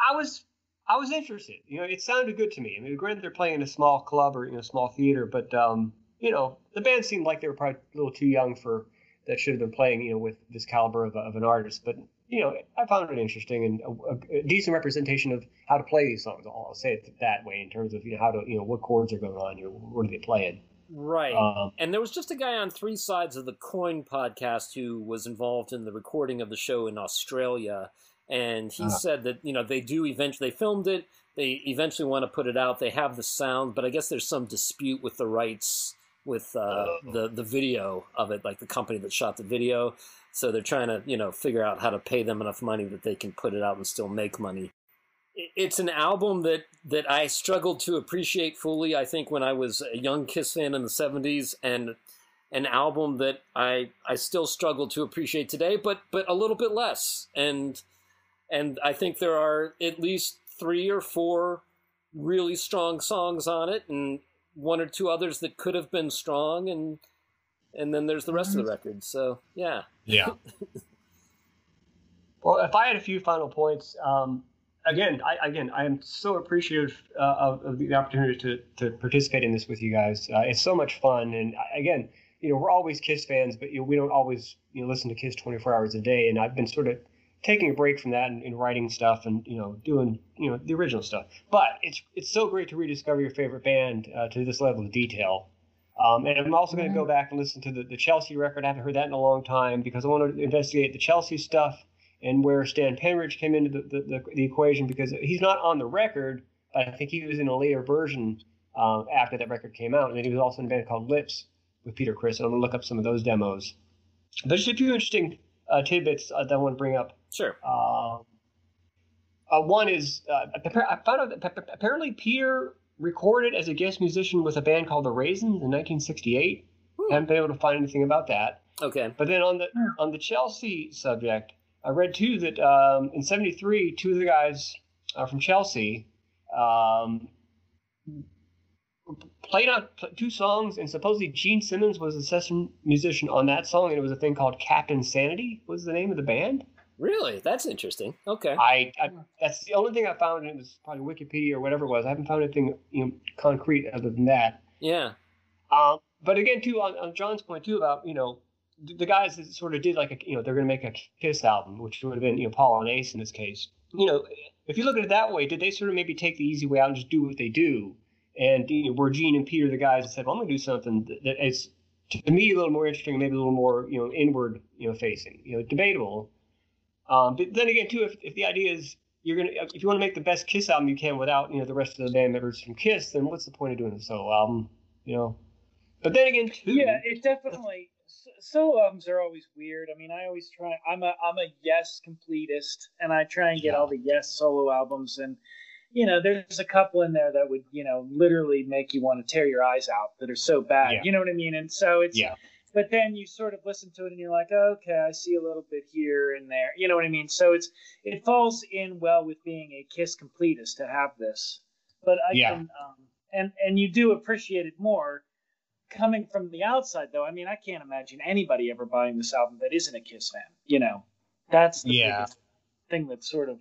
I was, I was interested. You know, it sounded good to me. I mean, granted, they're playing in a small club or you know, small theater, but um, you know, the band seemed like they were probably a little too young for that. Should have been playing, you know, with this caliber of, of an artist. But you know, I found it interesting and a, a decent representation of how to play these songs. I'll say it that way in terms of you know how to, you know, what chords are going on, you know, what are they playing. Right. Um, And there was just a guy on Three Sides of the Coin podcast who was involved in the recording of the show in Australia. And he Ah. said that, you know, they do eventually, they filmed it, they eventually want to put it out, they have the sound, but I guess there's some dispute with the rights with uh, Oh. the, the video of it, like the company that shot the video. So they're trying to, you know, figure out how to pay them enough money that they can put it out and still make money it's an album that that I struggled to appreciate fully. I think when I was a young Kiss fan in the '70s, and an album that I I still struggle to appreciate today, but but a little bit less. And and I think there are at least three or four really strong songs on it, and one or two others that could have been strong, and and then there's the rest of the Mm-hmm. record. So yeah, Yeah. well, if I had a few final points, um, again, I, again, I am so appreciative uh, of, of the opportunity to, to participate in this with you guys. Uh, it's so much fun, and again, you know, we're always Kiss fans, but you know, we don't always you know listen to Kiss 24 hours a day. And I've been sort of taking a break from that and, and writing stuff and you know doing you know the original stuff. But it's it's so great to rediscover your favorite band uh, to this level of detail. Um, and I'm also going to go back and listen to the, the Chelsea record. I haven't heard that in a long time because I want to investigate the Chelsea stuff and where Stan Penridge came into the, the, the, the equation because he's not on the record, but I think he was in a later version um, after that record came out. And then he was also in a band called Lips with Peter Criss. And I'm going to look up some of those demos. But just a few interesting uh, tidbits uh, that I want to bring up. sure. Um, uh, one is uh, I found out that apparently Peter recorded as a guest musician with a band called the Raisins in 1968. Hmm. Haven't been able to find anything about that. Okay. But then on the Hmm. on the Chelsea subject, I read too that um, in '73, two of the guys uh, from Chelsea um, played on two songs, and supposedly Gene Simmons was a session musician on that song, and it was a thing called Captain Sanity. Was the name of the band? Really, that's interesting. Okay. I, I that's the only thing I found. and It was probably Wikipedia or whatever it was. I haven't found anything you know concrete other than that. Yeah. Um, but again, too, on, on John's point too about you know the, guys that sort of did like a you know they're going to make a Kiss album, which would have been you know Paul and Ace in this case. You know, if you look at it that way, did they sort of maybe take the easy way out and just do what they do? And you know, were Gene and Peter the guys that said, "Well, I'm going to do something that, that is to me a little more interesting, maybe a little more you know inward you know facing, you know, debatable." Um, but then again, too, if, if the idea is you're gonna if you want to make the best Kiss album you can without you know the rest of the band members from Kiss, then what's the point of doing a solo album? You know. But then again, too. Yeah, it definitely. Solo albums are always weird. I mean, I always try. I'm a I'm a yes completist, and I try and get Yeah. all the yes solo albums. And you know, there's a couple in there that would you know literally make you want to tear your eyes out that are so bad. Yeah. You know what I mean? And so it's. Yeah. But then you sort of listen to it and you're like, okay, I see a little bit here and there. You know what I mean? So it's it falls in well with being a Kiss completist to have this. But I Yeah. can um, and and you do appreciate it more coming from the outside though. I mean, I can't imagine anybody ever buying this album that isn't a Kiss fan. You know, that's the Yeah. thing that sort of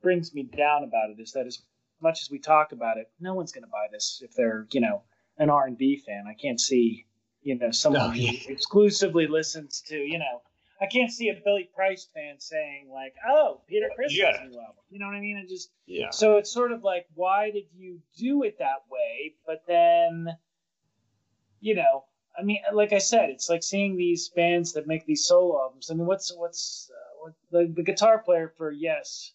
brings me down about it is that as much as we talk about it, no one's going to buy this if they're you know an R and B fan. I can't see you know someone No, yeah. who exclusively listens to you know. I can't see a Billy Price fan saying like, "Oh, Peter Criss Yeah. new album." You know what I mean? It just Yeah. so it's sort of like, why did you do it that way? But then, you know, I mean, like I said, it's like seeing these bands that make these solo albums. I mean, what's what's uh, what, the, the guitar player for Yes,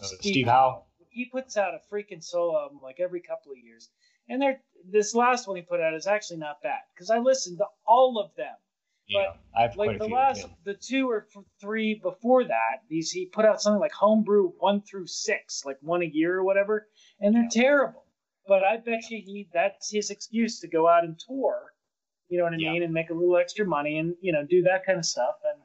Uh, Steve Howe. He puts out a freaking solo album like every couple of years, and they're this last one he put out is actually not bad because I listened to all of them Yeah. I have like the few. last yeah. the two or three before that these he put out something like homebrew one through six like one a year or whatever and they're terrible but i bet you he that's his excuse to go out and tour you know what i Yeah. mean and make a little extra money and you know do that kind of stuff and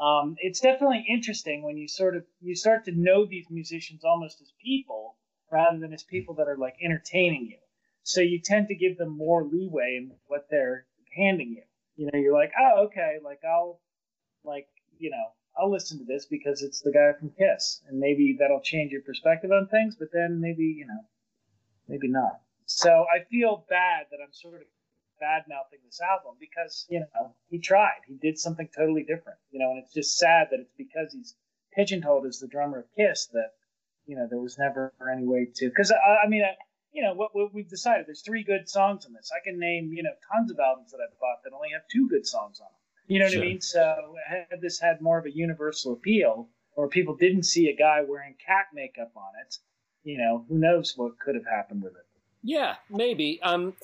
um, it's definitely interesting when you sort of you start to know these musicians almost as people rather than as people that are like entertaining you so you tend to give them more leeway in what they're handing you you know, you're like, oh, okay, like I'll, like, you know, I'll listen to this because it's the guy from Kiss, and maybe that'll change your perspective on things. But then maybe, you know, maybe not. So I feel bad that I'm sort of bad mouthing this album because you know he tried, he did something totally different, you know, and it's just sad that it's because he's pigeonholed as the drummer of Kiss that you know there was never any way to. Because I, I mean. I, you know what, what we've decided. There's three good songs on this. I can name you know tons of albums that I've bought that only have two good songs on them. You know what Sure. I mean? So had this had more of a universal appeal, or people didn't see a guy wearing cat makeup on it, you know, who knows what could have happened with it. Yeah, maybe. Um,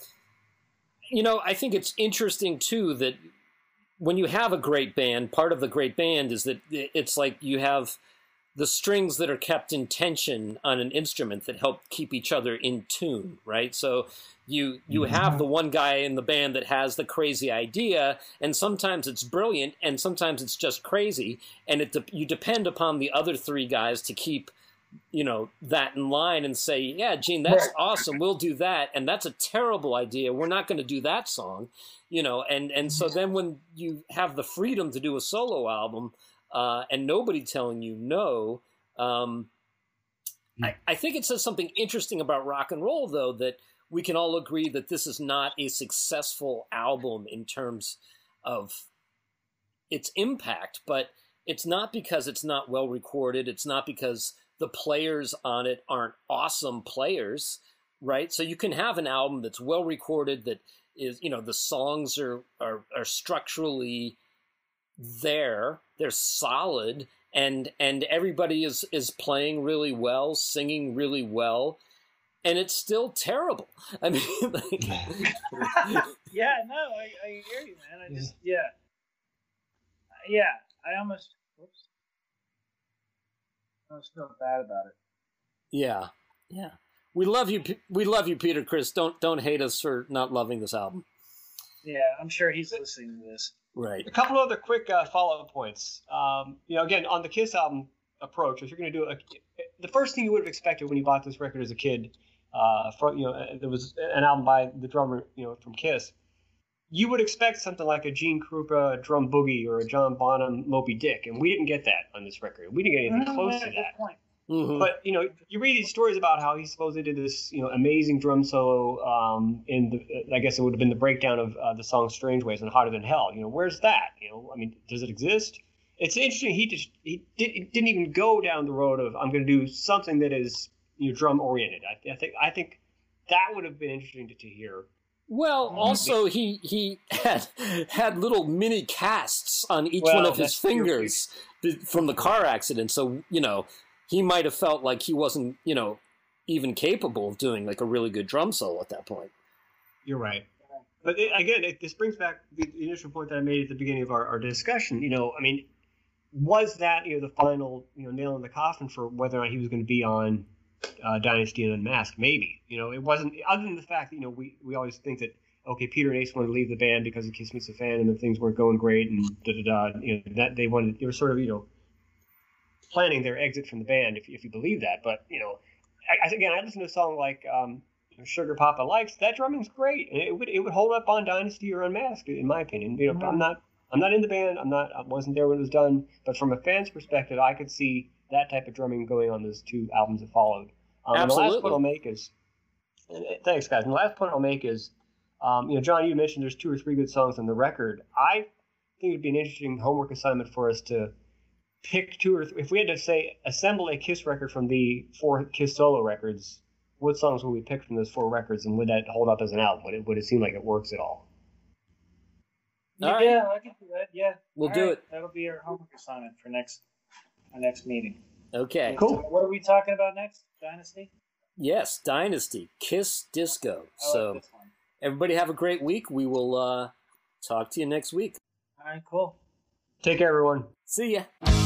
you know, I think it's interesting too that when you have a great band, part of the great band is that it's like you have the strings that are kept in tension on an instrument that help keep each other in tune, right? So you you have the one guy in the band that has the crazy idea, and sometimes it's brilliant, and sometimes it's just crazy, and it de- you depend upon the other three guys to keep you know that in line and say, "Yeah, Gene, that's right. awesome. We'll do that." And that's a terrible idea. We're not going to do that song, you know. And and so then when you have the freedom to do a solo album uh, and nobody telling you no, um, I, hmm. I think it says something interesting about rock and roll, though, that we can all agree that this is not a successful album in terms of its impact, but it's not because it's not well recorded. It's not because the players on it aren't awesome players, right? So you can have an album that's well recorded that is, you know, the songs are are, are structurally there, they're solid, and and everybody is is playing really well, singing really well, and it's still terrible. I mean, like, yeah, no, I, I hear you, man. I just yeah, yeah, I almost whoops. I was feeling bad about it. Yeah, yeah. We love you. We love you, Peter. Criss, don't don't hate us for not loving this album. Yeah, I'm sure he's listening to this. Right. A couple other quick uh, follow up points. Um, you know, again, on the Kiss album approach, if you're going to do a, the first thing you would have expected when you bought this record as a kid, uh, from you know, there was an album by the drummer, you know, from Kiss you would expect something like a Gene Krupa drum boogie or a John Bonham Moby Dick, and we didn't get that on this record. We didn't get anything close to that. Mm-hmm. But you know, you read these stories about how he supposedly did this, you know, amazing drum solo um, in the, I guess it would have been the breakdown of uh, the song "Strange Ways" and "Hotter Than Hell." You know, where's that? You know, I mean, does it exist? It's interesting. He just he did, didn't even go down the road of I'm going to do something that is you know drum oriented. I, I think I think that would have been interesting to, to hear. Well, mm-hmm. also he he had had little mini casts on each well, one of his fingers from the car accident. So you know he might have felt like he wasn't you know even capable of doing like a really good drum solo at that point. You're right. But it, again, it, this brings back the initial point that I made at the beginning of our, our discussion. You know, I mean, was that you know the final you know nail in the coffin for whether or not he was going to be on uh, Dynasty and Unmasked, maybe. You know, it wasn't other than the fact that you know we we always think that okay, Peter and Ace wanted to leave the band because of Kiss Meets the Fan and the things weren't going great and da da da. You know that they wanted they were sort of you know planning their exit from the band if if you believe that. But you know, I, again, I listen to a song like um, Sugar Papa Likes. That drumming's great, and it would it would hold up on Dynasty or Unmasked, in my opinion. You know, mm-hmm. I'm not I'm not in the band. I'm not I wasn't there when it was done. But from a fan's perspective, I could see that type of drumming going on those two albums that followed. Um, and the last point I'll make is, thanks guys. And the last point I'll make is, um, you know, John, you mentioned there's two or three good songs on the record. I think it'd be an interesting homework assignment for us to pick two or three. If we had to say assemble a Kiss record from the four Kiss solo records, what songs would we pick from those four records, and would that hold up as an album? Would it would it seem like it works at all? all right. Yeah, I can do that. Yeah, we'll all do right. it. That'll be our homework assignment for next our next meeting. Okay. Cool. What are we talking about next? Dynasty? Yes, Dynasty. Kiss Disco. so everybody have a great week. We will uh, talk to you next week. All right, cool. Take care, everyone. See ya.